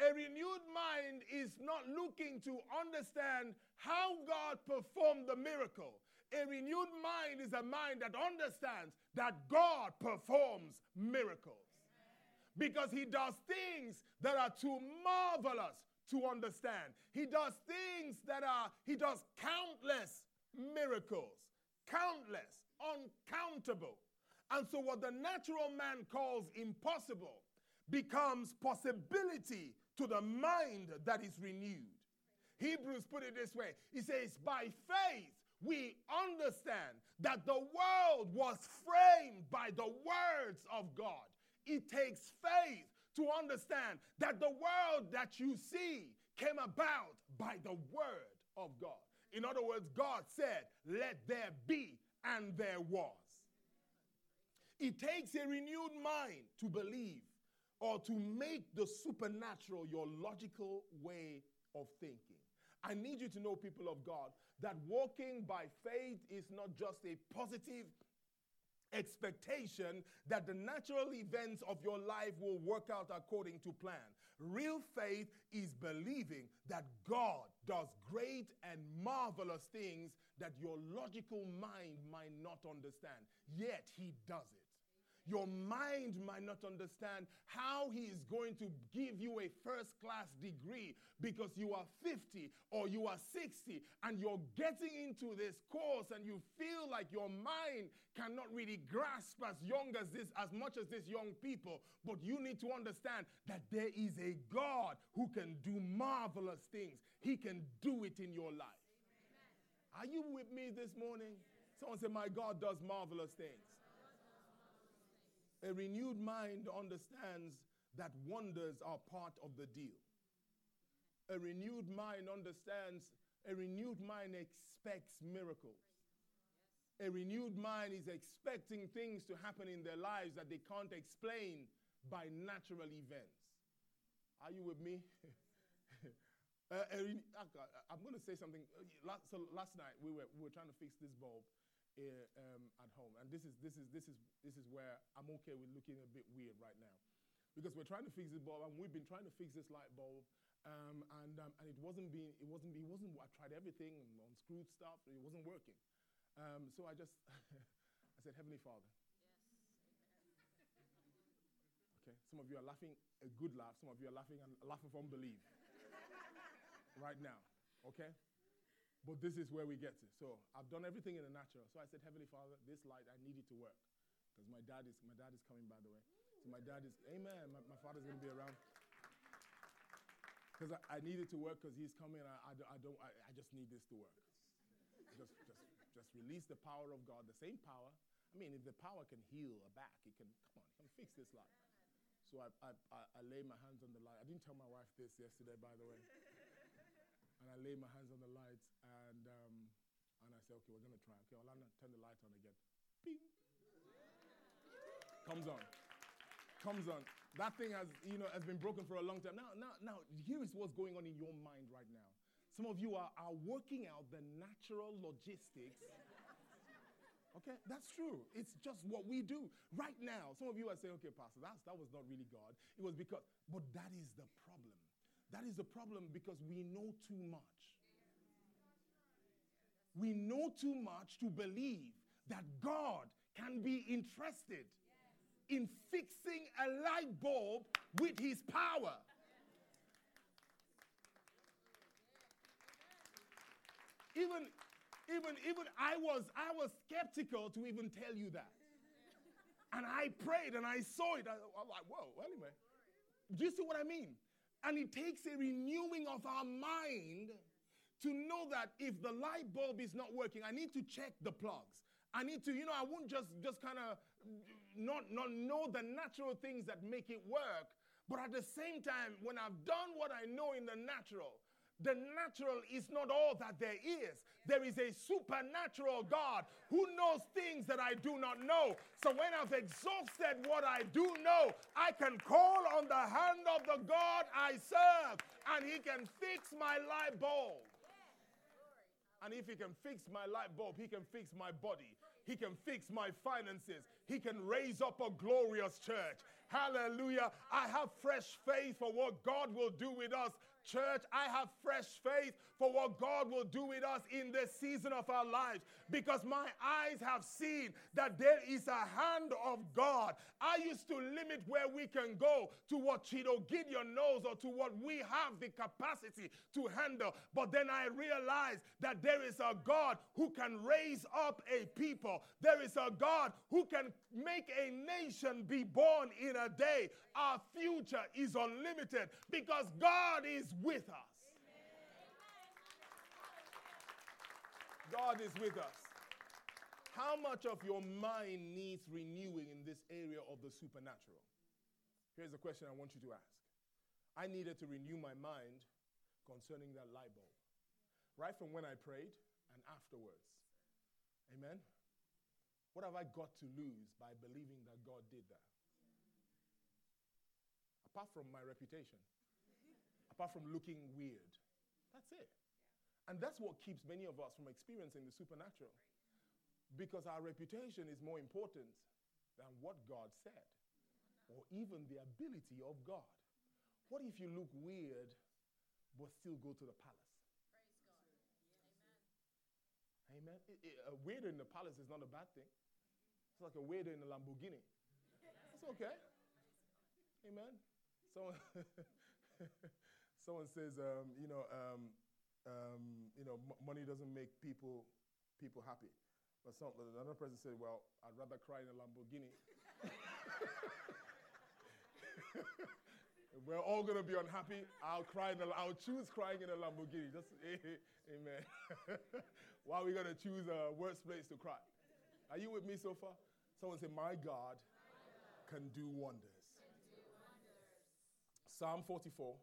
A renewed mind is not looking to understand how God performed the miracle. A renewed mind is a mind that understands that God performs miracles because he does things that are too marvelous to understand. He does things that are, he does countless miracles, countless, uncountable. And so, what the natural man calls impossible becomes possibility to the mind that is renewed. Hebrews put it this way He says, By faith, we understand that the world was framed by the words of God. It takes faith to understand that the world that you see came about by the word of God. In other words, God said, Let there be, and there was. It takes a renewed mind to believe or to make the supernatural your logical way of thinking. I need you to know, people of God, that walking by faith is not just a positive expectation that the natural events of your life will work out according to plan. Real faith is believing that God does great and marvelous things that your logical mind might not understand, yet He does it. Your mind might not understand how he is going to give you a first class degree because you are 50 or you are 60 and you're getting into this course and you feel like your mind cannot really grasp as young as this, as much as this young people. But you need to understand that there is a God who can do marvelous things. He can do it in your life. Amen. Are you with me this morning? Someone said, My God does marvelous things. A renewed mind understands that wonders are part of the deal. A renewed mind understands, a renewed mind expects miracles. A renewed mind is expecting things to happen in their lives that they can't explain by natural events. Are you with me? uh, I'm going to say something. Last, so last night we were, we were trying to fix this bulb uh, um, at home. And this is, this, is, this, is, this is where I'm okay with looking a bit weird right now. Because we're trying to fix this bulb, and we've been trying to fix this light bulb, um, and, um, and it wasn't being, it wasn't, it wasn't, I tried everything, unscrewed stuff, it wasn't working. Um, so I just, I said, Heavenly Father. Yes. Okay, some of you are laughing a good laugh, some of you are laughing and laughing from unbelief right now, okay? But this is where we get to. So I've done everything in the natural. So I said, Heavenly Father, this light, I need it to work. Because my dad is my dad is coming, by the way. So my dad is, Amen. My, my father's going to be around. Because I, I, need it to work because he's coming. I, I, I don't. I, I just need this to work. Just, just, just release the power of God. The same power. I mean, if the power can heal a back, it can. Come on, it can fix this light. So I, I, I, lay my hands on the light. I didn't tell my wife this yesterday, by the way and I lay my hands on the lights, and um, and I say, okay, we're gonna try. Okay, Olana, turn the light on again. Ping. Comes on. Comes on. That thing has, you know, has been broken for a long time. Now, now, now, here is what's going on in your mind right now. Some of you are, are working out the natural logistics. Okay, that's true. It's just what we do right now. Some of you are saying, okay, Pastor, that's, that was not really God. It was because, but that is the problem. That is the problem because we know too much. We know too much to believe that God can be interested in fixing a light bulb with his power. Even, even, even I was, I was skeptical to even tell you that. And I prayed and I saw it. I, am like, whoa, anyway. Do you see what I mean? And it takes a renewing of our mind to know that if the light bulb is not working, I need to check the plugs. I need to, you know, I won't just just kind of not, not know the natural things that make it work. But at the same time, when I've done what I know in the natural, the natural is not all that there is. There is a supernatural God who knows things that I do not know. So when I've exhausted what I do know, I can call on the hand of the God I serve, and He can fix my light bulb. And if He can fix my light bulb, He can fix my body. He can fix my finances. He can raise up a glorious church. Hallelujah. I have fresh faith for what God will do with us Church, I have fresh faith for what God will do with us in this season of our lives because my eyes have seen that there is a hand of God. I used to limit where we can go to what Cheeto Gideon knows or to what we have the capacity to handle. But then I realized that there is a God who can raise up a people. There is a God who can make a nation be born in a day. Our future is unlimited because God is with us. God is with us. How much of your mind needs renewing in this area of the supernatural? Here's a question I want you to ask. I needed to renew my mind concerning that light bulb, right from when I prayed and afterwards. Amen? What have I got to lose by believing that God did that? Apart from my reputation apart from looking weird. That's it. And that's what keeps many of us from experiencing the supernatural. Because our reputation is more important than what God said or even the ability of God. What if you look weird but still go to the palace? Amen. It, a weirdo in the palace is not a bad thing. It's like a weirdo in a Lamborghini. It's okay. Amen. So someone says, um, you know, um, um, you know, money doesn't make people people happy. But some, another person said, well, I'd rather cry in a Lamborghini. We're all gonna be unhappy. I'll cry. In a, I'll choose crying in a Lamborghini. Just amen. Why are we gonna choose a worse place to cry? Are you with me so far? Someone say, "My God, can do wonders." Psalm 44.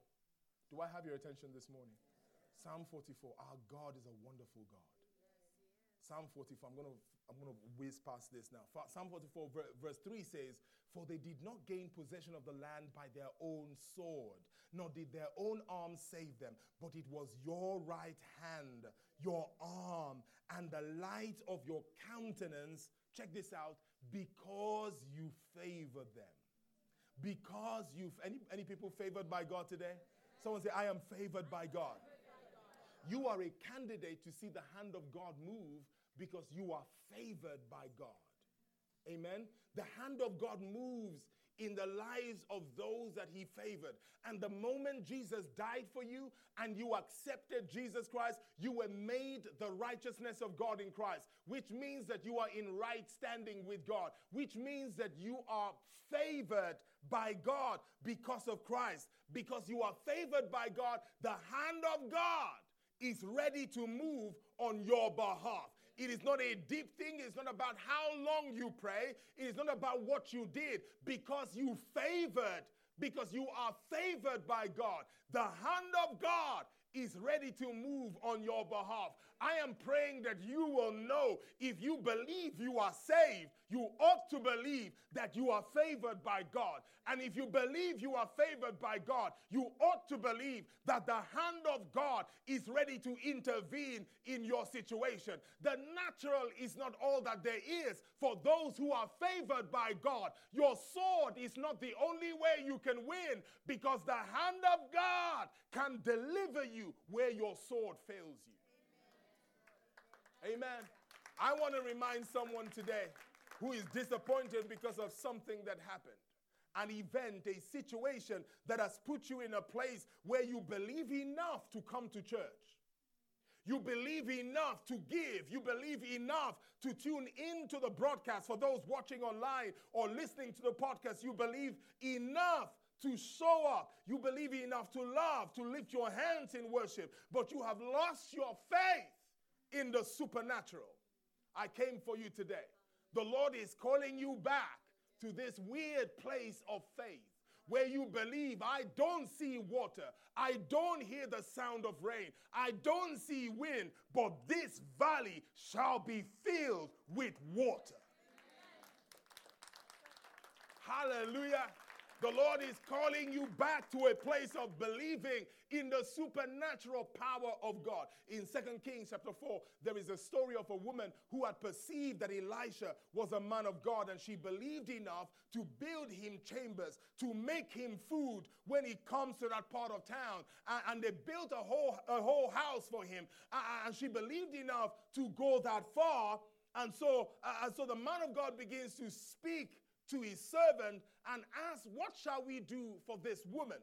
Do I have your attention this morning? Yes. Psalm 44. Our God is a wonderful God. Yes, Psalm 44. I'm going to I'm going to whiz past this now. Psalm 44 verse 3 says, "For they did not gain possession of the land by their own sword, nor did their own arm save them, but it was your right hand, your arm, and the light of your countenance. Check this out, because you favored them. Because you've, any any people favored by God today? Someone say, I am favored by God. You are a candidate to see the hand of God move because you are favored by God. Amen. The hand of God moves in the lives of those that he favored. And the moment Jesus died for you and you accepted Jesus Christ, you were made the righteousness of God in Christ, which means that you are in right standing with God, which means that you are favored by God because of Christ. Because you are favored by God, the hand of God is ready to move on your behalf. It is not a deep thing. It's not about how long you pray. It is not about what you did because you favored, because you are favored by God. The hand of God is ready to move on your behalf. I am praying that you will know if you believe you are saved, you ought to believe that you are favored by God. And if you believe you are favored by God, you ought to believe that the hand of God is ready to intervene in your situation. The natural is not all that there is for those who are favored by God. Your sword is not the only way you can win because the hand of God can deliver you where your sword fails you. Amen. I want to remind someone today who is disappointed because of something that happened an event, a situation that has put you in a place where you believe enough to come to church. You believe enough to give. You believe enough to tune into the broadcast. For those watching online or listening to the podcast, you believe enough to show up. You believe enough to love, to lift your hands in worship, but you have lost your faith in the supernatural. I came for you today. The Lord is calling you back to this weird place of faith where you believe, I don't see water, I don't hear the sound of rain, I don't see wind, but this valley shall be filled with water. Hallelujah. The Lord is calling you back to a place of believing in the supernatural power of God. In Second Kings chapter 4, there is a story of a woman who had perceived that Elisha was a man of God and she believed enough to build him chambers, to make him food when he comes to that part of town. And, they built a whole, a whole house for him. And she believed enough to go that far. And so, uh, so the man of God begins to speak to his servant and ask, What shall we do for this woman?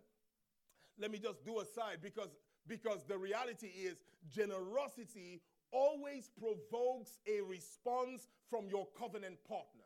Let me just do a side because, because the reality is generosity always provokes a response from your covenant partner.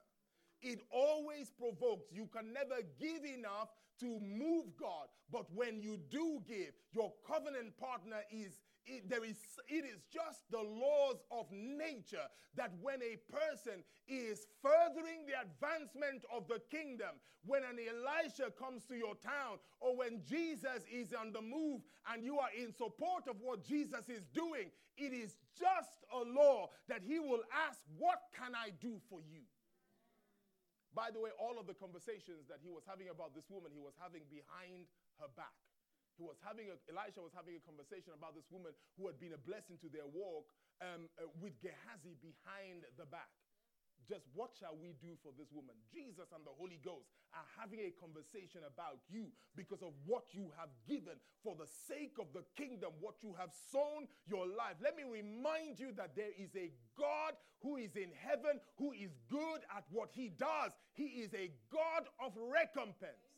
It always provokes. You can never give enough to move God, but when you do give, your covenant partner is it, there is, it is just the laws of nature that when a person is furthering the advancement of the kingdom, when an Elisha comes to your town, or when Jesus is on the move and you are in support of what Jesus is doing, it is just a law that he will ask, What can I do for you? By the way, all of the conversations that he was having about this woman, he was having behind her back. Was having a, Elisha was having a conversation about this woman who had been a blessing to their walk um, uh, with Gehazi behind the back. Just what shall we do for this woman? Jesus and the Holy Ghost are having a conversation about you because of what you have given for the sake of the kingdom, what you have sown your life. Let me remind you that there is a God who is in heaven, who is good at what he does. He is a God of recompense.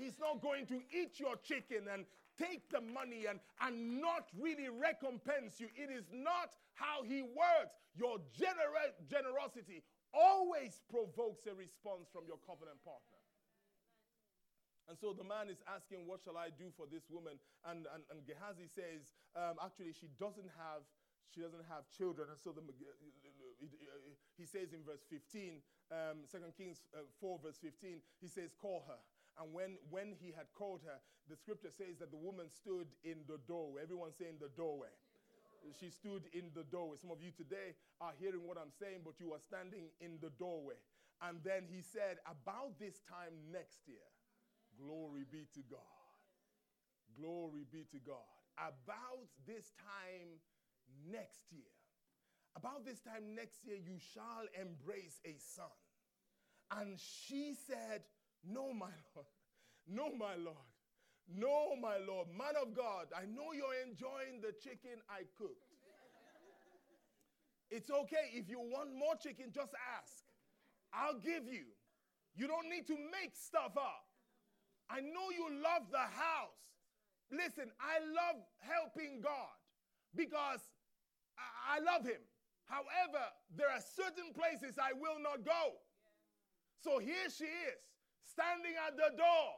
He's not going to eat your chicken and take the money and, and not really recompense you. It is not how he works. Your gener- generosity always provokes a response from your covenant partner. And so the man is asking, What shall I do for this woman? And, and, and Gehazi says, um, Actually, she doesn't have. She doesn't have children. And so the, he says in verse 15, um, 2 Kings uh, 4, verse 15, he says, Call her. And when, when he had called her, the scripture says that the woman stood in the doorway. Everyone saying the doorway. She stood in the doorway. Some of you today are hearing what I'm saying, but you are standing in the doorway. And then he said, About this time next year, glory be to God. Glory be to God. About this time next year, about this time next year, you shall embrace a son. And she said, no, my Lord. No, my Lord. No, my Lord. Man of God, I know you're enjoying the chicken I cooked. It's okay. If you want more chicken, just ask. I'll give you. You don't need to make stuff up. I know you love the house. Listen, I love helping God because I, love Him. However, there are certain places I will not go. So here she is, standing at the door,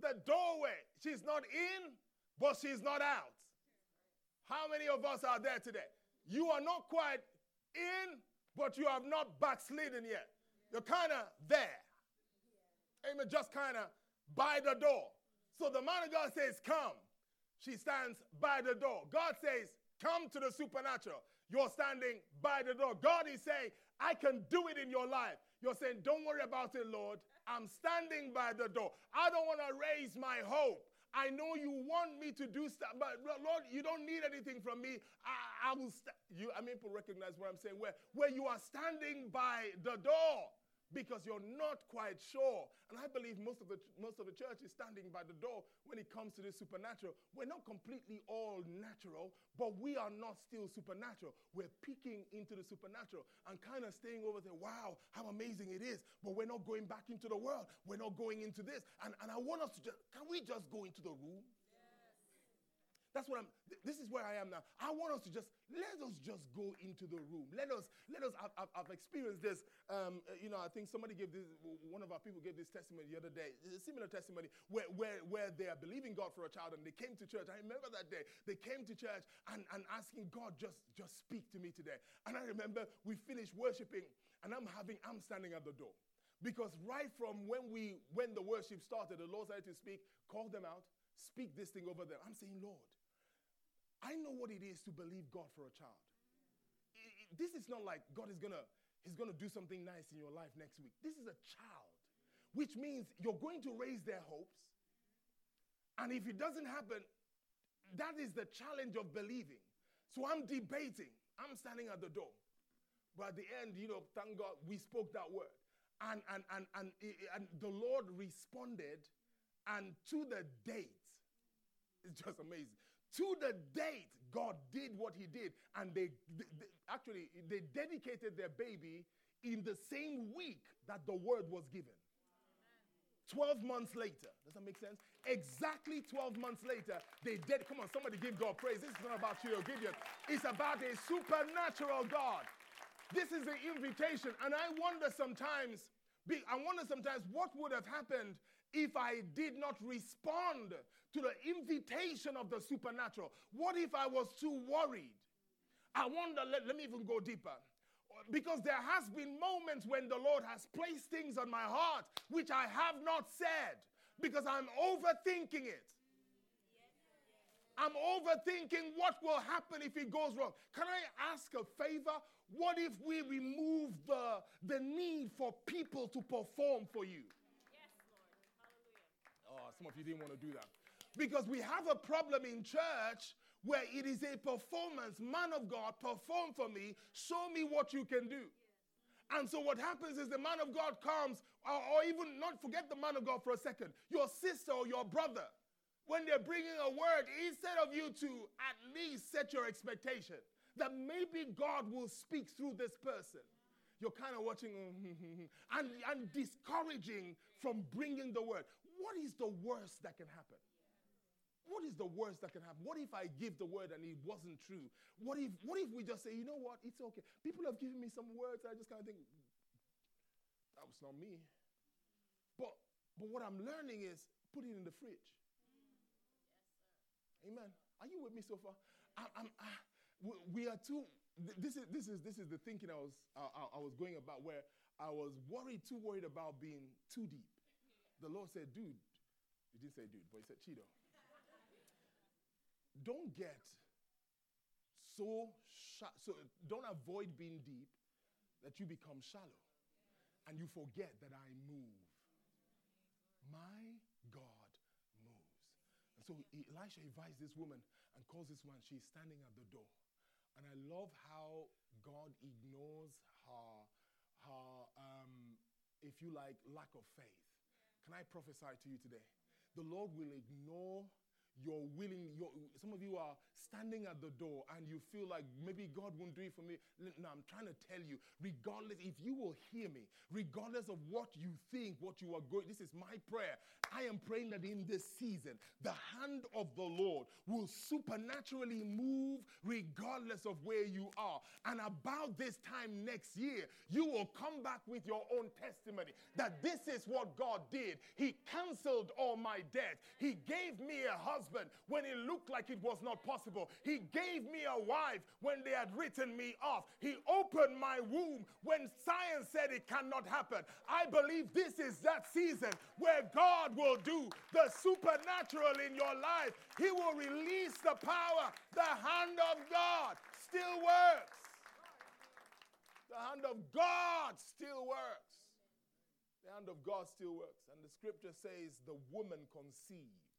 the doorway. She's not in, but she's not out. How many of us are there today? You are not quite in, but you have not backslidden yet. You're kind of there. Amen. Just kind of by the door. So the man of God says, Come. She stands by the door. God says, Come to the supernatural. You're standing by the door. God is saying, I can do it in your life. You're saying, Don't worry about it, Lord. I'm standing by the door. I don't want to raise my hope. I know you want me to do stuff, but Lord, you don't need anything from me. I, I will. St- you, I mean, people recognize what I'm saying. Where, where you are standing by the door because you're not quite sure. And I believe most of the most of the church is standing by the door when it comes to the supernatural. We're not completely all natural, but we are not still supernatural. We're peeking into the supernatural and kind of staying over there. Wow, how amazing it is! But we're not going back into the world. We're not going into this. And, and I want us to just can we just go into the room? That's what I'm, this is where I am now. I want us to just, let us just go into the room. Let us, let us, I've, I've, I've experienced this. Um, uh, you know, I think somebody gave this, one of our people gave this testimony the other day, a similar testimony where, where, where they are believing God for a child and they came to church. I remember that day. They came to church and, and asking God, just, just speak to me today. And I remember we finished worshiping and I'm having, I'm standing at the door. Because right from when we, when the worship started, the Lord started to speak, call them out, speak this thing over them. I'm saying, Lord, I know what it is to believe God for a child. It, it, this is not like God is gonna, He's gonna do something nice in your life next week. This is a child, which means you're going to raise their hopes. And if it doesn't happen, that is the challenge of believing. So I'm debating. I'm standing at the door. But at the end, you know, thank God we spoke that word. And, and, and, and, and the Lord responded, and to the date, it's just amazing to the date God did what he did. And they, they, actually, they dedicated their baby in the same week that the word was given. 12 months later. Does that make sense? Exactly 12 months later, they did. Come on, somebody give God praise. This is not about you Gideon. It's about a supernatural God. This is the invitation. And I wonder sometimes, I wonder sometimes what would have happened if I did not respond to the invitation of the supernatural? What if I was too worried? I wonder, let, let me even go deeper. Because there has been moments when the Lord has placed things on my heart which I have not said because I'm overthinking it. I'm overthinking what will happen if it goes wrong. Can I ask a favor? What if we remove the, the need for people to perform for you? Some you didn't want to do that. Because we have a problem in church where it is a performance. Man of God, perform for me. Show me what you can do. And so what happens is the man of God comes, or, or, even not forget the man of God for a second, your sister or your brother, when they're bringing a word, instead of you to at least set your expectation that maybe God will speak through this person, you're kind of watching and, and discouraging from bringing the word what is the worst that can happen? What is the worst that can happen? What if I give the word and it wasn't true? What if, what if we just say, you know what, it's okay. People have given me some words, I just kind of think, that was not me. But, but what I'm learning is put it in the fridge. Yes, Amen. Are you with me so far? I, I'm, I, we are too. This is this is this is the thinking I was I, I was going about where I was worried, too worried about being too deep the Lord said, dude, he didn't say dude, but he said, Cheeto. don't get so, so don't avoid being deep that you become shallow and you forget that I move. My God moves. And so Elisha invites this woman and calls this one. She's standing at the door. And I love how God ignores her, her um, if you like, lack of faith. Can I prophesy to you today? The Lord will ignore you're willing, you're, some of you are standing at the door and you feel like maybe God won't do it for me. No, I'm trying to tell you, regardless, if you will hear me, regardless of what you think, what you are going, this is my prayer. I am praying that in this season, the hand of the Lord will supernaturally move regardless of where you are. And about this time next year, you will come back with your own testimony that this is what God did. He canceled all my debt. He gave me a husband when it looked like it was not possible. He gave me a wife when they had written me off. He opened my womb when science said it cannot happen. I believe this is that season where God will do the supernatural in your life. He will release the power. The hand of God still works. The hand of God still works. The hand of God still works. And the scripture says the woman conceived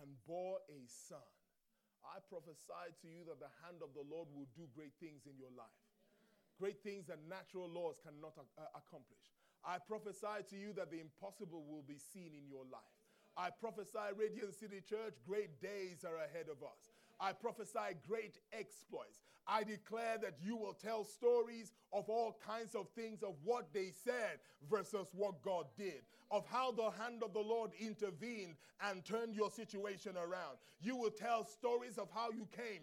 and bore a son. I prophesy to you that the hand of the Lord will do great things in your life. Great things that natural laws cannot uh, accomplish. I prophesy to you that the impossible will be seen in your life. I prophesy, Radiant City Church, great days are ahead of us. I prophesy great exploits. I declare that you will tell stories of all kinds of things of what they said versus what God did, of how the hand of the Lord intervened and turned your situation around. You will tell stories of how you came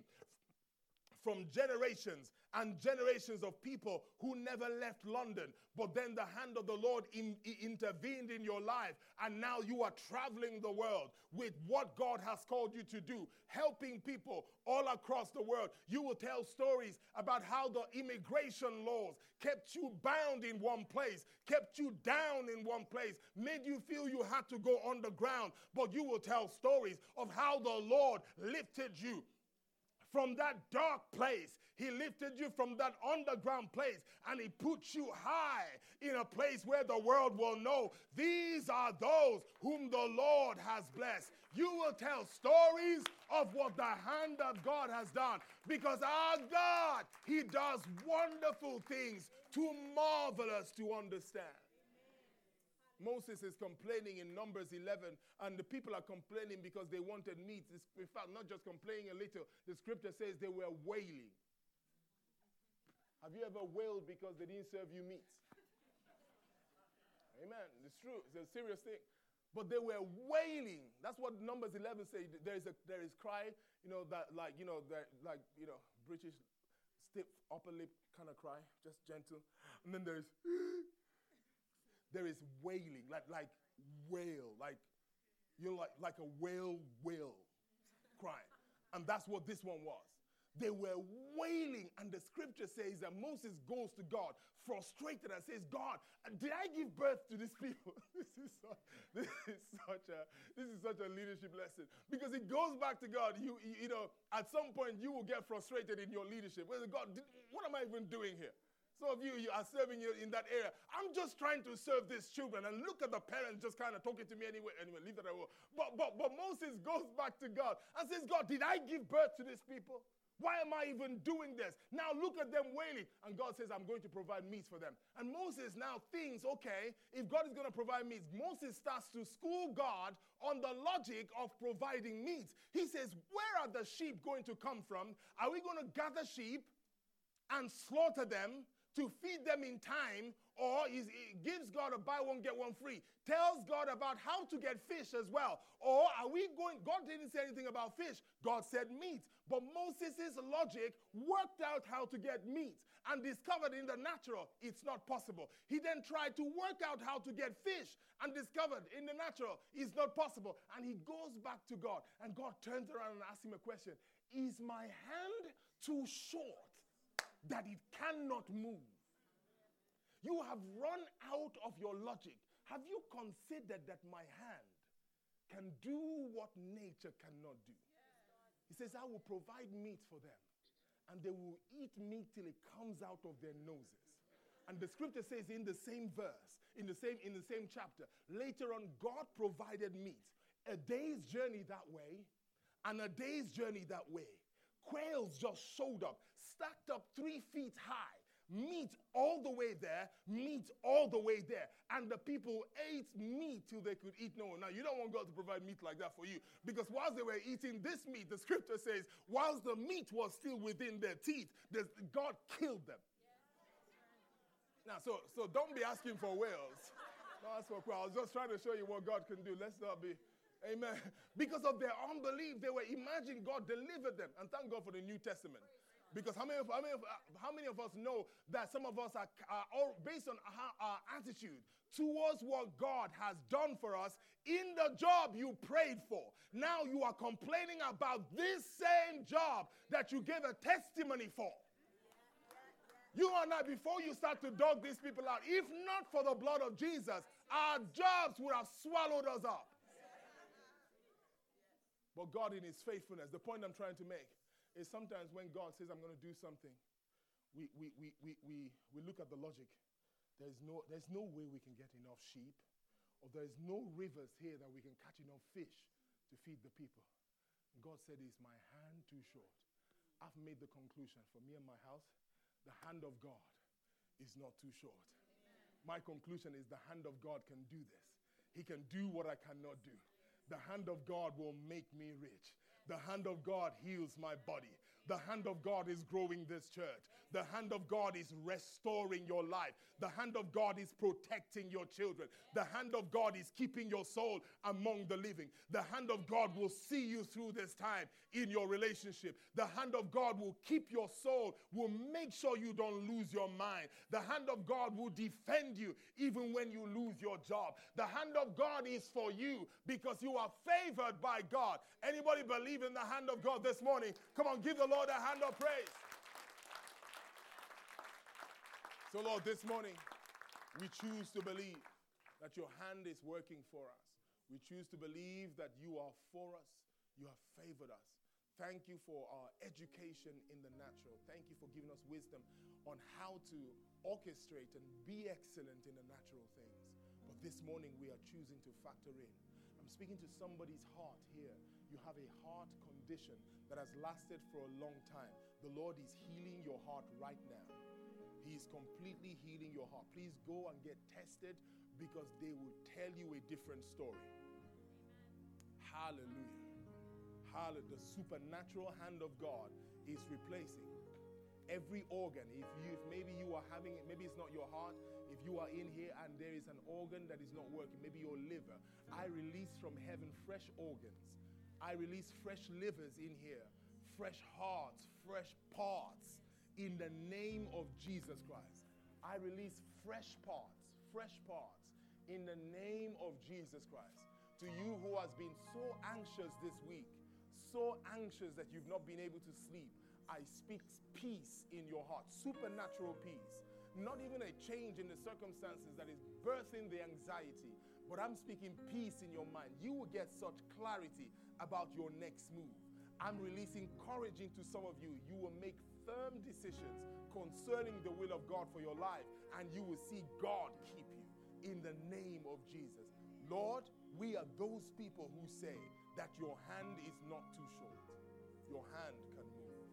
from generations and generations of people who never left London, but then the hand of the Lord in, in, intervened in your life, and now you are traveling the world with what God has called you to do, helping people all across the world. You will tell stories about how the immigration laws kept you bound in one place, kept you down in one place, made you feel you had to go underground, but you will tell stories of how the Lord lifted you from that dark place. He lifted you from that underground place and He put you high in a place where the world will know these are those whom the Lord has blessed. You will tell stories of what the hand of God has done because our God, He does wonderful things too marvelous to understand. Moses is complaining in Numbers 11, and the people are complaining because they wanted meat. In fact, not just complaining a little, the scripture says they were wailing. Have you ever wailed because they didn't serve you meat? Amen. It's true. It's a serious thing. But they were wailing. That's what Numbers 11 says. There is a there is cry, you know, that like, you know, that like, you know, British stiff upper lip kind of cry, just gentle. And then there's there is wailing, like like wail, like you know, like like a whale wail crying. And that's what this one was. They were wailing, and the scripture says that Moses goes to God frustrated and says, God, did I give birth to these people? this, is such, this, is such a, this is such a leadership lesson because it goes back to God. You, you, you know, at some point you will get frustrated in your leadership. God, what am I even doing here? Some of you, you are serving in that area. I'm just trying to serve these children and look at the parents just kind of talking to me anyway. Anyway, leave that alone. But, but, but Moses goes back to God and says, God, did I give birth to these people? Why am I even doing this? Now look at them wailing. And God says, I'm going to provide meat for them. And Moses now thinks, okay, if God is going to provide meat, Moses starts to school God on the logic of providing meat. He says, Where are the sheep going to come from? Are we going to gather sheep and slaughter them? to feed them in time, or he gives God a buy one, get one free, tells God about how to get fish as well. Or are we going, God didn't say anything about fish, God said meat. But Moses' logic worked out how to get meat and discovered in the natural it's not possible. He then tried to work out how to get fish and discovered in the natural it's not possible. And he goes back to God, and God turns around and asks him a question Is my hand too short? that it cannot move. You have run out of your logic. Have you considered that my hand can do what nature cannot do? He says, I will provide meat for them, and they will eat meat till it comes out of their noses. And the scripture says in the same verse, in the same, in the same chapter, later on, God provided meat. A day's journey that way, and a day's journey that way. Quails just showed up stacked up three feet high, meat all the way there, meat all the way there. And the people ate meat till they could eat no more. Now, you don't want God to provide meat like that for you because whilst they were eating this meat, the scripture says, whilst the meat was still within their teeth, God killed them. Now, so, so don't be asking for whales. No, that's what I was just trying to show you what God can do. Let's not be. Amen. Because of their unbelief, they were imagining God delivered them. And thank God for the New Testament. Because how many, of, how, many of, how many of us know that some of us are, are all based on our, our attitude towards what God has done for us in the job you prayed for? Now you are complaining about this same job that you gave a testimony for. You are not, before you start to dog these people out, if not for the blood of Jesus, our jobs would have swallowed us up. But God, in His faithfulness, the point I'm trying to make is sometimes when God says, I'm going to do something, we, we, we, we, we, we look at the logic. There's no, there's no way we can get enough sheep, or there's no rivers here that we can catch enough fish to feed the people. And God said, Is my hand too short? I've made the conclusion for me and my house the hand of God is not too short. Amen. My conclusion is the hand of God can do this. He can do what I cannot do. The hand of God will make me rich. The hand of God heals my body. The hand of God is growing this church. The hand of God is restoring your life. The hand of God is protecting your children. The hand of God is keeping your soul among the living. The hand of God will see you through this time in your relationship. The hand of God will keep your soul, will make sure you don't lose your mind. The hand of God will defend you even when you lose your job. The hand of God is for you because you are favored by God. Anybody believe in the hand of God this morning? Come on, give the Lord a hand of praise. So, Lord, this morning we choose to believe that your hand is working for us. We choose to believe that you are for us, you have favored us. Thank you for our education in the natural. Thank you for giving us wisdom on how to orchestrate and be excellent in the natural things. But this morning we are choosing to factor in. I'm speaking to somebody's heart here. You have a heart condition that has lasted for a long time. The Lord is healing your heart right now. He is completely healing your heart. Please go and get tested because they will tell you a different story. Hallelujah. Hallelujah. The supernatural hand of God is replacing every organ. If you if maybe you are having it, maybe it's not your heart. If you are in here and there is an organ that is not working, maybe your liver, I release from heaven fresh organs. I release fresh livers in here, fresh hearts, fresh parts in the name of Jesus Christ. I release fresh parts, fresh parts in the name of Jesus Christ. To you who has been so anxious this week, so anxious that you've not been able to sleep, I speak peace in your heart, supernatural peace. Not even a change in the circumstances that is birthing the anxiety, but I'm speaking peace in your mind. You will get such clarity about your next move. I'm releasing courage into some of you. You will make firm decisions concerning the will of God for your life, and you will see God keep you in the name of Jesus. Lord, we are those people who say that your hand is not too short. Your hand can move.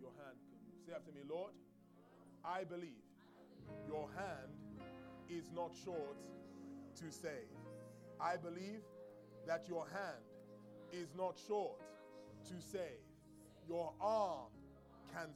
Your hand can move. Say after me, Lord, I believe your hand is not short to save. I believe that your hand is not short to save. Your arm can